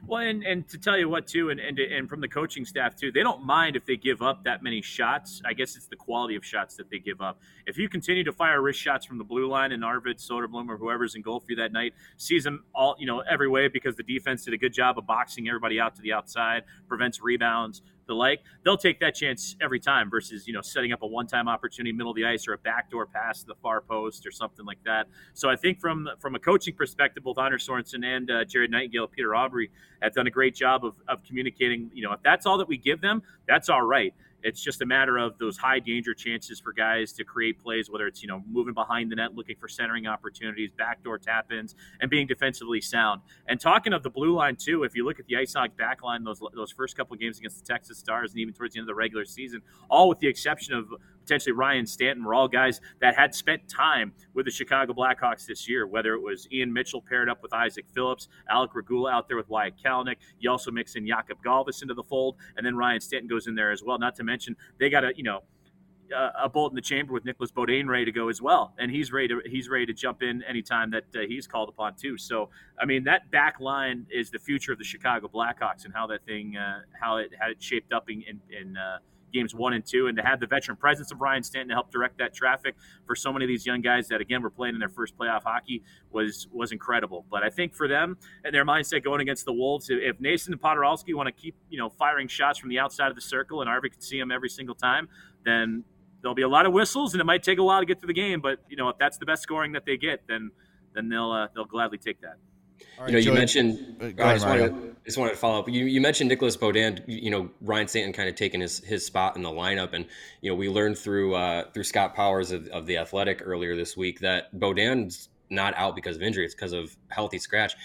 Speaker 5: Well, and, and to tell you what, too, and, and and from the coaching staff too, they don't mind if they give up that many shots. I guess it's the quality of shots that they give up. If you continue to fire wrist shots from the blue line, and Arvid Soderblom or whoever's in goal for you that night sees them all, you know, every way because the defense did a good job of boxing everybody out to the outside, prevents rebounds, the like, they'll take that chance every time versus, you know, setting up a one time opportunity, middle of the ice, or a backdoor pass to the far post or something like that. So I think from from a coaching perspective, both Anders Sorensen and uh, Jared Nightingale, Peter Aubry have done a great job of, of communicating, you know, if that's all that we give them, that's all right. It's just a matter of those high danger chances for guys to create plays, whether it's you know moving behind the net, looking for centering opportunities, backdoor tap ins, and being defensively sound. And talking of the blue line too, if you look at the Ice Hogs back line, those those first couple games against the Texas Stars, and even towards the end of the regular season, all with the exception of potentially Ryan Stanton were all guys that had spent time with the Chicago Blackhawks this year, whether it was Ian Mitchell paired up with Isaac Phillips, Alec Regula out there with Wyatt Kalynuk. You also mix in Jakub Galvas into the fold, and then Ryan Stanton goes in there as well. Not to mention they got a, you know, a bolt in the chamber with Nicolas Beaudin ready to go as well, and he's ready to he's ready to jump in anytime that uh, he's called upon too. So I mean that back line is the future of the Chicago Blackhawks and how that thing uh, how it had it shaped up in in, in uh, games one and two, and to have the veteran presence of Ryan Stanton to help direct that traffic for so many of these young guys that again were playing in their first playoff hockey was was incredible. But I think for them and their mindset going against the Wolves, if Noesen and Poturalski want to keep you know firing shots from the outside of the circle, and Arvid can see them every single time, then there'll be a lot of whistles, and it might take a while to get to the game. But you know if that's the best scoring that they get, then then they'll uh, they'll gladly take that.
Speaker 4: Right, you know, you mentioned. Uh, I just, wanted, just wanted to follow up. You, you mentioned Nicolas Beaudin. You know, Ryan Stanton kind of taking his, his spot in the lineup, and you know, we learned through uh, through Scott Powers of, of the Athletic earlier this week that Beaudin's not out because of injury; it's because of healthy scratch.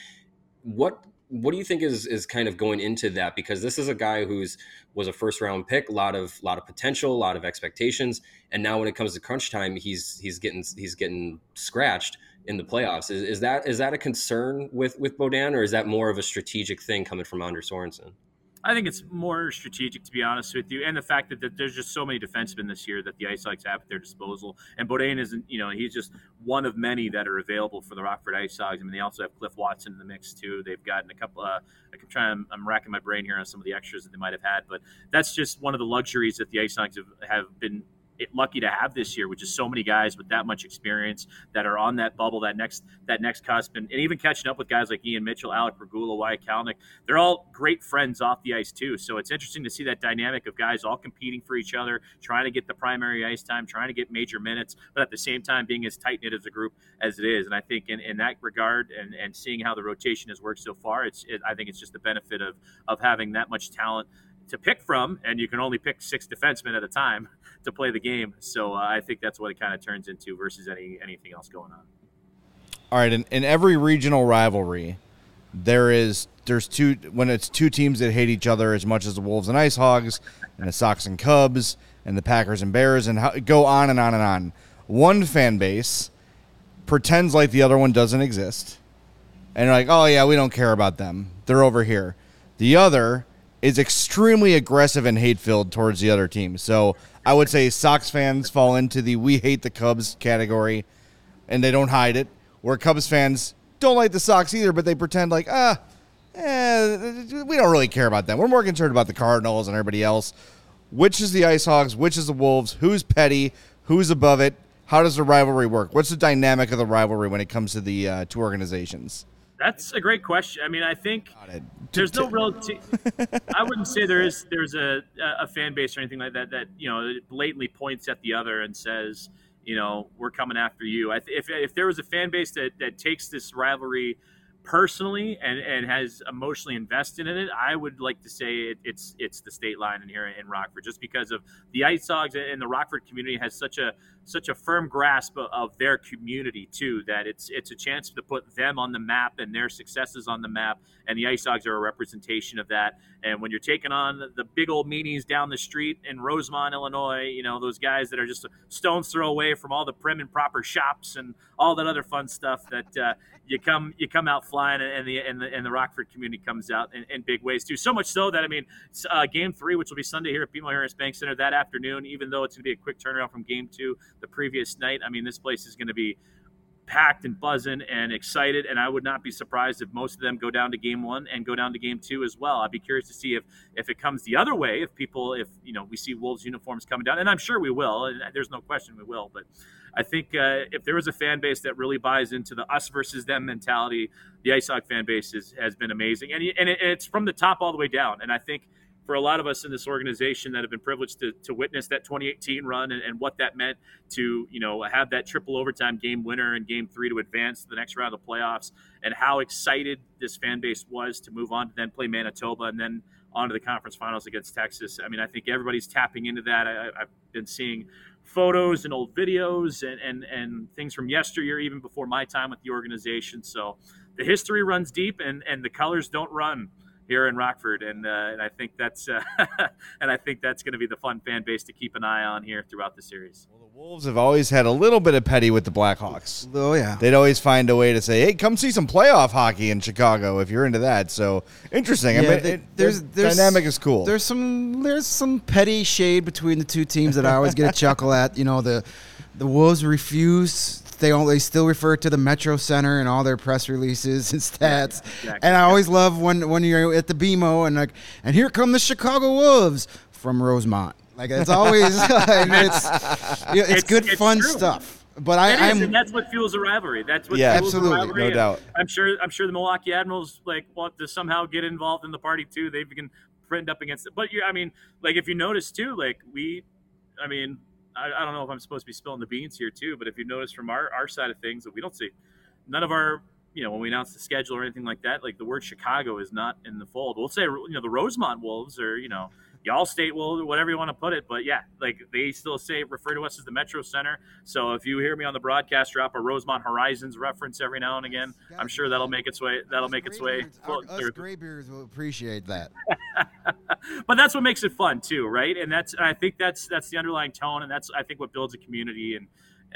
Speaker 4: What what do you think is is kind of going into that? Because this is a guy who's was a first round pick, a lot of lot of potential, a lot of expectations, and now when it comes to crunch time, he's he's getting he's getting scratched in the playoffs. Is, is that is that a concern with with Beaudin, or is that more of a strategic thing coming from Anders Sorensen?
Speaker 5: I think it's more strategic, to be honest with you, and the fact that, that there's just so many defensemen this year that the Ice Hogs have at their disposal. And Beaudin isn't, you know, he's just one of many that are available for the Rockford Ice Hogs. I mean, they also have Cliff Watson in the mix too. They've gotten a couple. Uh, I'm trying. I'm racking my brain here on some of the extras that they might have had, but that's just one of the luxuries that the Ice Hogs have, have been it, lucky to have this year, which is so many guys with that much experience that are on that bubble, that next that next cusp, and, and even catching up with guys like Ian Mitchell, Alec Regula, Wyatt Kalynuk. They're all great friends off the ice too. So it's interesting to see that dynamic of guys all competing for each other, trying to get the primary ice time, trying to get major minutes, but at the same time being as tight knit as a group as it is. And I think in, in that regard, and, and seeing how the rotation has worked so far, it's it, I think it's just the benefit of of having that much talent to pick from, and you can only pick six defensemen at a time to play the game. So uh, I think that's what it kind of turns into versus any anything else going on.
Speaker 1: All right, in, in every regional rivalry, there is there's two when it's two teams that hate each other as much as the Wolves and Ice Hogs, and the Sox and Cubs, and the Packers and Bears, and how, go on and on and on. One fan base pretends like the other one doesn't exist, and like, oh yeah, we don't care about them. They're over here. The other is extremely aggressive and hate filled towards the other team. So I would say Sox fans fall into the we hate the Cubs category and they don't hide it. Where Cubs fans don't like the Sox either, but they pretend like, ah, eh, we don't really care about them. We're more concerned about the Cardinals and everybody else. Which is the Ice Hogs? Which is the Wolves? Who's petty? Who's above it? How does the rivalry work? What's the dynamic of the rivalry when it comes to the uh, two organizations?
Speaker 5: That's a great question. I mean, I think there's no real. T- I wouldn't say there is. There's a a fan base or anything like that that you know blatantly points at the other and says, you know, we're coming after you. I th- if if there was a fan base that that takes this rivalry personally and, and has emotionally invested in it, I would like to say it, it's it's the state line in here in Rockford, just because of the Ice Hogs and the Rockford community has such a such a firm grasp of, their community too that it's it's a chance to put them on the map and their successes on the map, and the Ice Hogs are a representation of that. And when you're taking on the big old meanies down the street in Rosemont, Illinois, you know those guys that are just a stone's throw away from all the prim and proper shops and all that other fun stuff that uh, you come you come out flying, and the and the, and the Rockford community comes out in, in big ways too. So much so that I mean, uh, Game Three, which will be Sunday here at BMO Harris Bank Center that afternoon, even though it's going to be a quick turnaround from Game Two the previous night. I mean, this place is going to be packed and buzzing and excited and i would not be surprised if most of them go down to game one and go down to game two as well i'd be curious to see if if it comes the other way if people if you know we see wolves uniforms coming down and i'm sure we will and there's no question we will but I think uh, if there was a fan base that really buys into the us versus them mentality, the Hawk fan base is, has been amazing, and, and it, it's from the top all the way down. And I think for a lot of us in this organization that have been privileged to, to witness that 2018 run and, and, what that meant to you know have that triple overtime game winner in game three to advance to the next round of the playoffs and how excited this fan base was to move on to then play manitoba and then on to the conference finals against texas. I mean i think everybody's tapping into that. I, i've been seeing photos and old videos and, and, and things from yesteryear, even before my time with the organization. So the history runs deep and, and the colors don't run here in Rockford, and uh, and I think that's uh, and I think that's going to be the fun fan base to keep an eye on here throughout the series.
Speaker 1: Well, the Wolves have always had a little bit of petty with the Blackhawks.
Speaker 3: Oh yeah,
Speaker 1: they'd always find a way to say, "Hey, come see some playoff hockey in Chicago if you're into that." So interesting. Yeah, I mean, it, there's, there's dynamic is cool.
Speaker 3: There's some there's some petty shade between the two teams that I always get a chuckle at. You know the the Wolves refuse they only still refer to the Metro Center in all their press releases and stats. Yeah, exactly. And I always love when when you're at the BMO and like, and here come the Chicago Wolves from Rosemont. Like it's always like, it's, you know, it's, it's, good it's fun true. stuff. But I,
Speaker 5: am and that's what fuels a rivalry. That's what
Speaker 1: yeah,
Speaker 5: fuels
Speaker 1: absolutely,
Speaker 5: a rivalry.
Speaker 1: no doubt.
Speaker 5: I'm sure. I'm sure the Milwaukee Admirals like want to somehow get involved in the party too. They've been friend up against it. But you, I mean, like if you notice too, like we, I mean, I, I, don't know if I'm supposed to be spilling the beans here too, but if you notice from our, our side of things that we don't see none of our, you know, when we announce the schedule or anything like that, like the word Chicago is not in the fold. We'll say, you know, the Rosemont Wolves or, you know, y'all state will whatever you want to put it but yeah like they still say refer to us as the metro center. So if you hear me on the broadcast drop a rosemont horizons reference every now and again i'm sure that'll make its way that'll make its way
Speaker 3: our, us graybeards will appreciate that.
Speaker 5: But that's what makes it fun too right? And that's i think that's that's the underlying tone and that's i think what builds a community and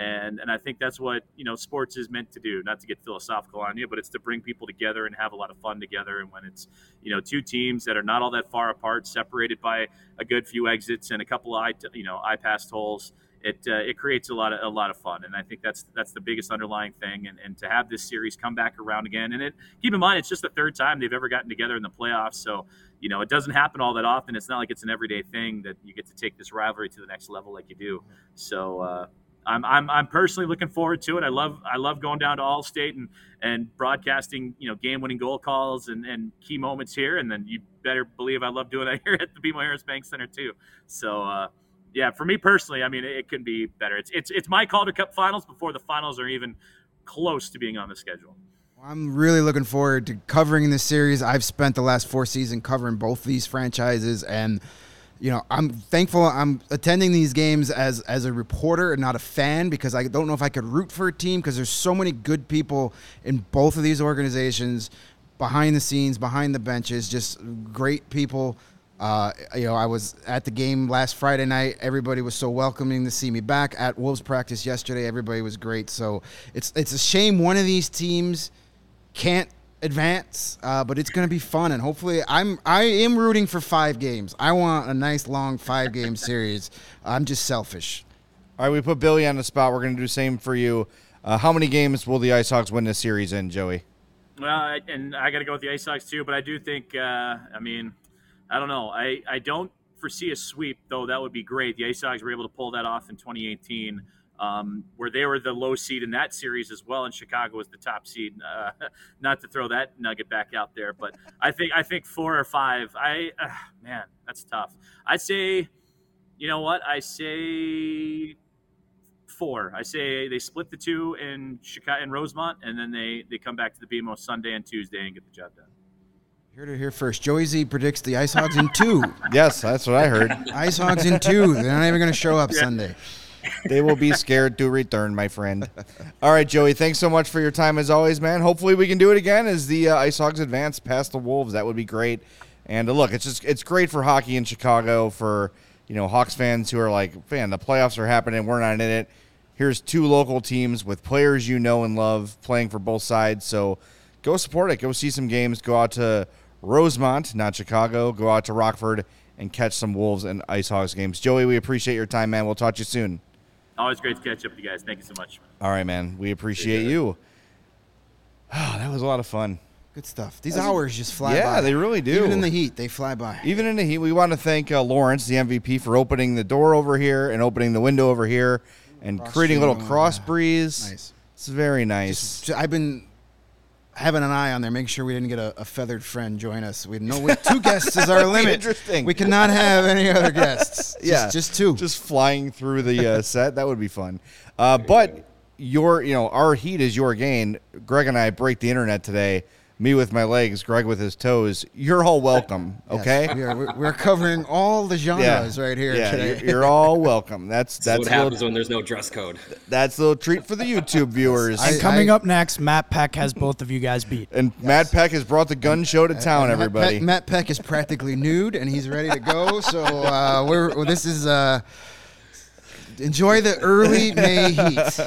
Speaker 5: and and I think that's what you know sports is meant to do. Not to get philosophical on you, but it's to bring people together and have a lot of fun together. And when it's you know two teams that are not all that far apart, separated by a good few exits and a couple of eye you know eye passed holes, it uh, it creates a lot of a lot of fun. And I think that's that's the biggest underlying thing. And and to have this series come back around again, and it keep in mind it's just the third time they've ever gotten together in the playoffs, so you know it doesn't happen all that often. It's not like it's an everyday thing that you get to take this rivalry to the next level like you do. So. Uh, I'm, I'm, I'm personally looking forward to it. I love I love going down to Allstate and and broadcasting you know game winning goal calls and, and key moments here. And then you better believe I love doing that here at the BMO Harris Bank Center too. So uh, yeah, for me personally, I mean it, it could be better. It's it's it's my Calder Cup finals before the finals are even close to being on the schedule.
Speaker 3: I'm really looking forward to covering this series. I've spent the last four seasons covering both these franchises and you know, I'm thankful I'm attending these games as as a reporter and not a fan because I don't know if I could root for a team because there's so many good people in both of these organizations behind the scenes, behind the benches, just great people. Uh, you know, I was at the game last Friday night. Everybody was so welcoming to see me back at Wolves practice yesterday. Everybody was great. So it's it's a shame one of these teams can't advance, uh, but it's going to be fun, and hopefully, I'm I am rooting for five games. I want a nice long five game series. I'm just selfish.
Speaker 1: All right, we put Billy on the spot. We're going to do the same for you. Uh, how many games will the Ice Hogs win this series in, Joey?
Speaker 5: Well, and I got to go with the Ice Hogs too, but I do think, uh, I mean, I don't know. I, I don't foresee a sweep, though that would be great. The Ice Hogs were able to pull that off in 2018 um, where they were the low seed in that series as well, and Chicago was the top seed. Uh, not to throw that nugget back out there, but I think I think four or five. I uh, man, that's tough. I'd say, you know what? I say four. I say they split the two in Chicago and Rosemont, and then they they come back to the BMO Sunday and Tuesday and get the job done.
Speaker 3: Here to hear first. Joey Z predicts the Ice Hogs in two.
Speaker 1: Yes, that's what I heard.
Speaker 3: Ice Hogs in two. They're not even going to show up
Speaker 5: Yeah.
Speaker 3: Sunday.
Speaker 1: They will be scared to return, my friend. All right, Joey, thanks so much for your time as always, man. Hopefully we can do it again as the uh, Ice Hogs advance past the Wolves. That would be great. And uh, look, it's just it's great for hockey in Chicago for you know Hawks fans who are like, man, the playoffs are happening, we're not in it. Here's two local teams with players you know and love playing for both sides. So go support it. Go see some games. Go out to Rosemont, not Chicago. Go out to Rockford and catch some Wolves and Ice Hogs games. Joey, we appreciate your time, man. We'll talk to you soon.
Speaker 5: Always great to catch up with you guys. Thank you so much.
Speaker 1: All right, man. We appreciate you. Oh, that was a lot of fun.
Speaker 3: Good stuff. These hours just fly by.
Speaker 1: Yeah, they really do.
Speaker 3: Even in the heat, they fly by.
Speaker 1: Even in the heat, we want to thank uh, Lawrence, the MVP, for opening the door over here and opening the window over here and
Speaker 3: Cross
Speaker 1: creating a little cross breeze.
Speaker 3: Nice.
Speaker 1: It's very nice.
Speaker 3: So I've been having an eye on there, making sure we didn't get a, a feathered friend join us. We know we, two guests is our limit.
Speaker 1: interesting.
Speaker 3: We cannot have any other guests. Just,
Speaker 1: yeah,
Speaker 3: just two.
Speaker 1: just flying through the uh, set. That would be fun. Uh, but your, you know, our heat is your gain. Greg and I break the internet today. Me with my legs, Greg with his toes. You're all welcome. Okay.
Speaker 3: we are, we're, we're covering all the genres right here
Speaker 1: yeah,
Speaker 3: today.
Speaker 1: You're, you're all welcome. That's
Speaker 4: That's
Speaker 1: that's
Speaker 4: what
Speaker 1: a little,
Speaker 4: happens when there's no dress code.
Speaker 1: that's a little treat for the YouTube viewers.
Speaker 6: And coming up next, Matt Peck has both of you guys beat.
Speaker 1: and Matt Peck has brought the gun show to town.
Speaker 3: Matt
Speaker 1: Everybody.
Speaker 3: Peck, Matt Peck is practically nude and he's ready to go. So uh, we're well, this is uh, enjoy the early May heat.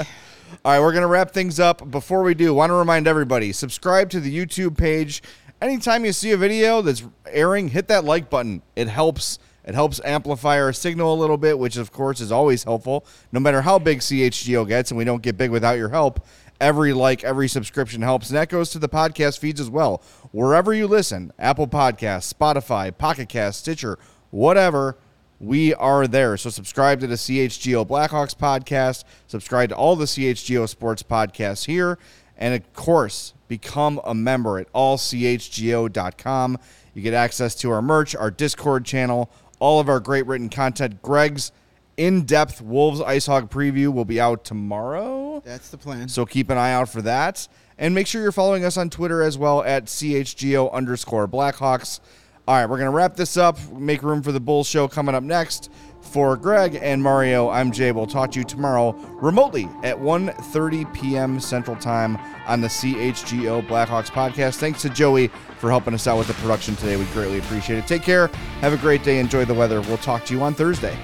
Speaker 1: All right, we're going to wrap things up. Before we do, want to remind everybody subscribe to the YouTube page. Anytime you see a video that's airing, hit that like button. It helps. It helps amplify our signal a little bit, which of course is always helpful. No matter how big CHGO gets, and we don't get big without your help, every like, every subscription helps. And that goes to the podcast feeds as well. Wherever you listen, Apple Podcasts, Spotify, Pocket Cast, Stitcher, whatever, we are there. So subscribe to the CHGO Blackhawks podcast, subscribe to all the CHGO sports podcasts here, and of course, become a member at allchgo.com. You get access to our merch, our Discord channel, all of our great written content. Greg's in-depth Wolves Ice Hog preview will be out tomorrow.
Speaker 3: That's the plan.
Speaker 1: So keep an eye out for that. And make sure you're following us on Twitter as well at CHGO underscore Blackhawks. All right, we're going to wrap this up. Make room for the Bull Show coming up next. For Greg and Mario, I'm Jay. We'll talk to you tomorrow remotely at 1.30 p.m. Central Time on the CHGO Blackhawks podcast. Thanks to Joey for helping us out with the production today. We greatly appreciate it. Take care. Have a great day. Enjoy the weather. We'll talk to you on Thursday.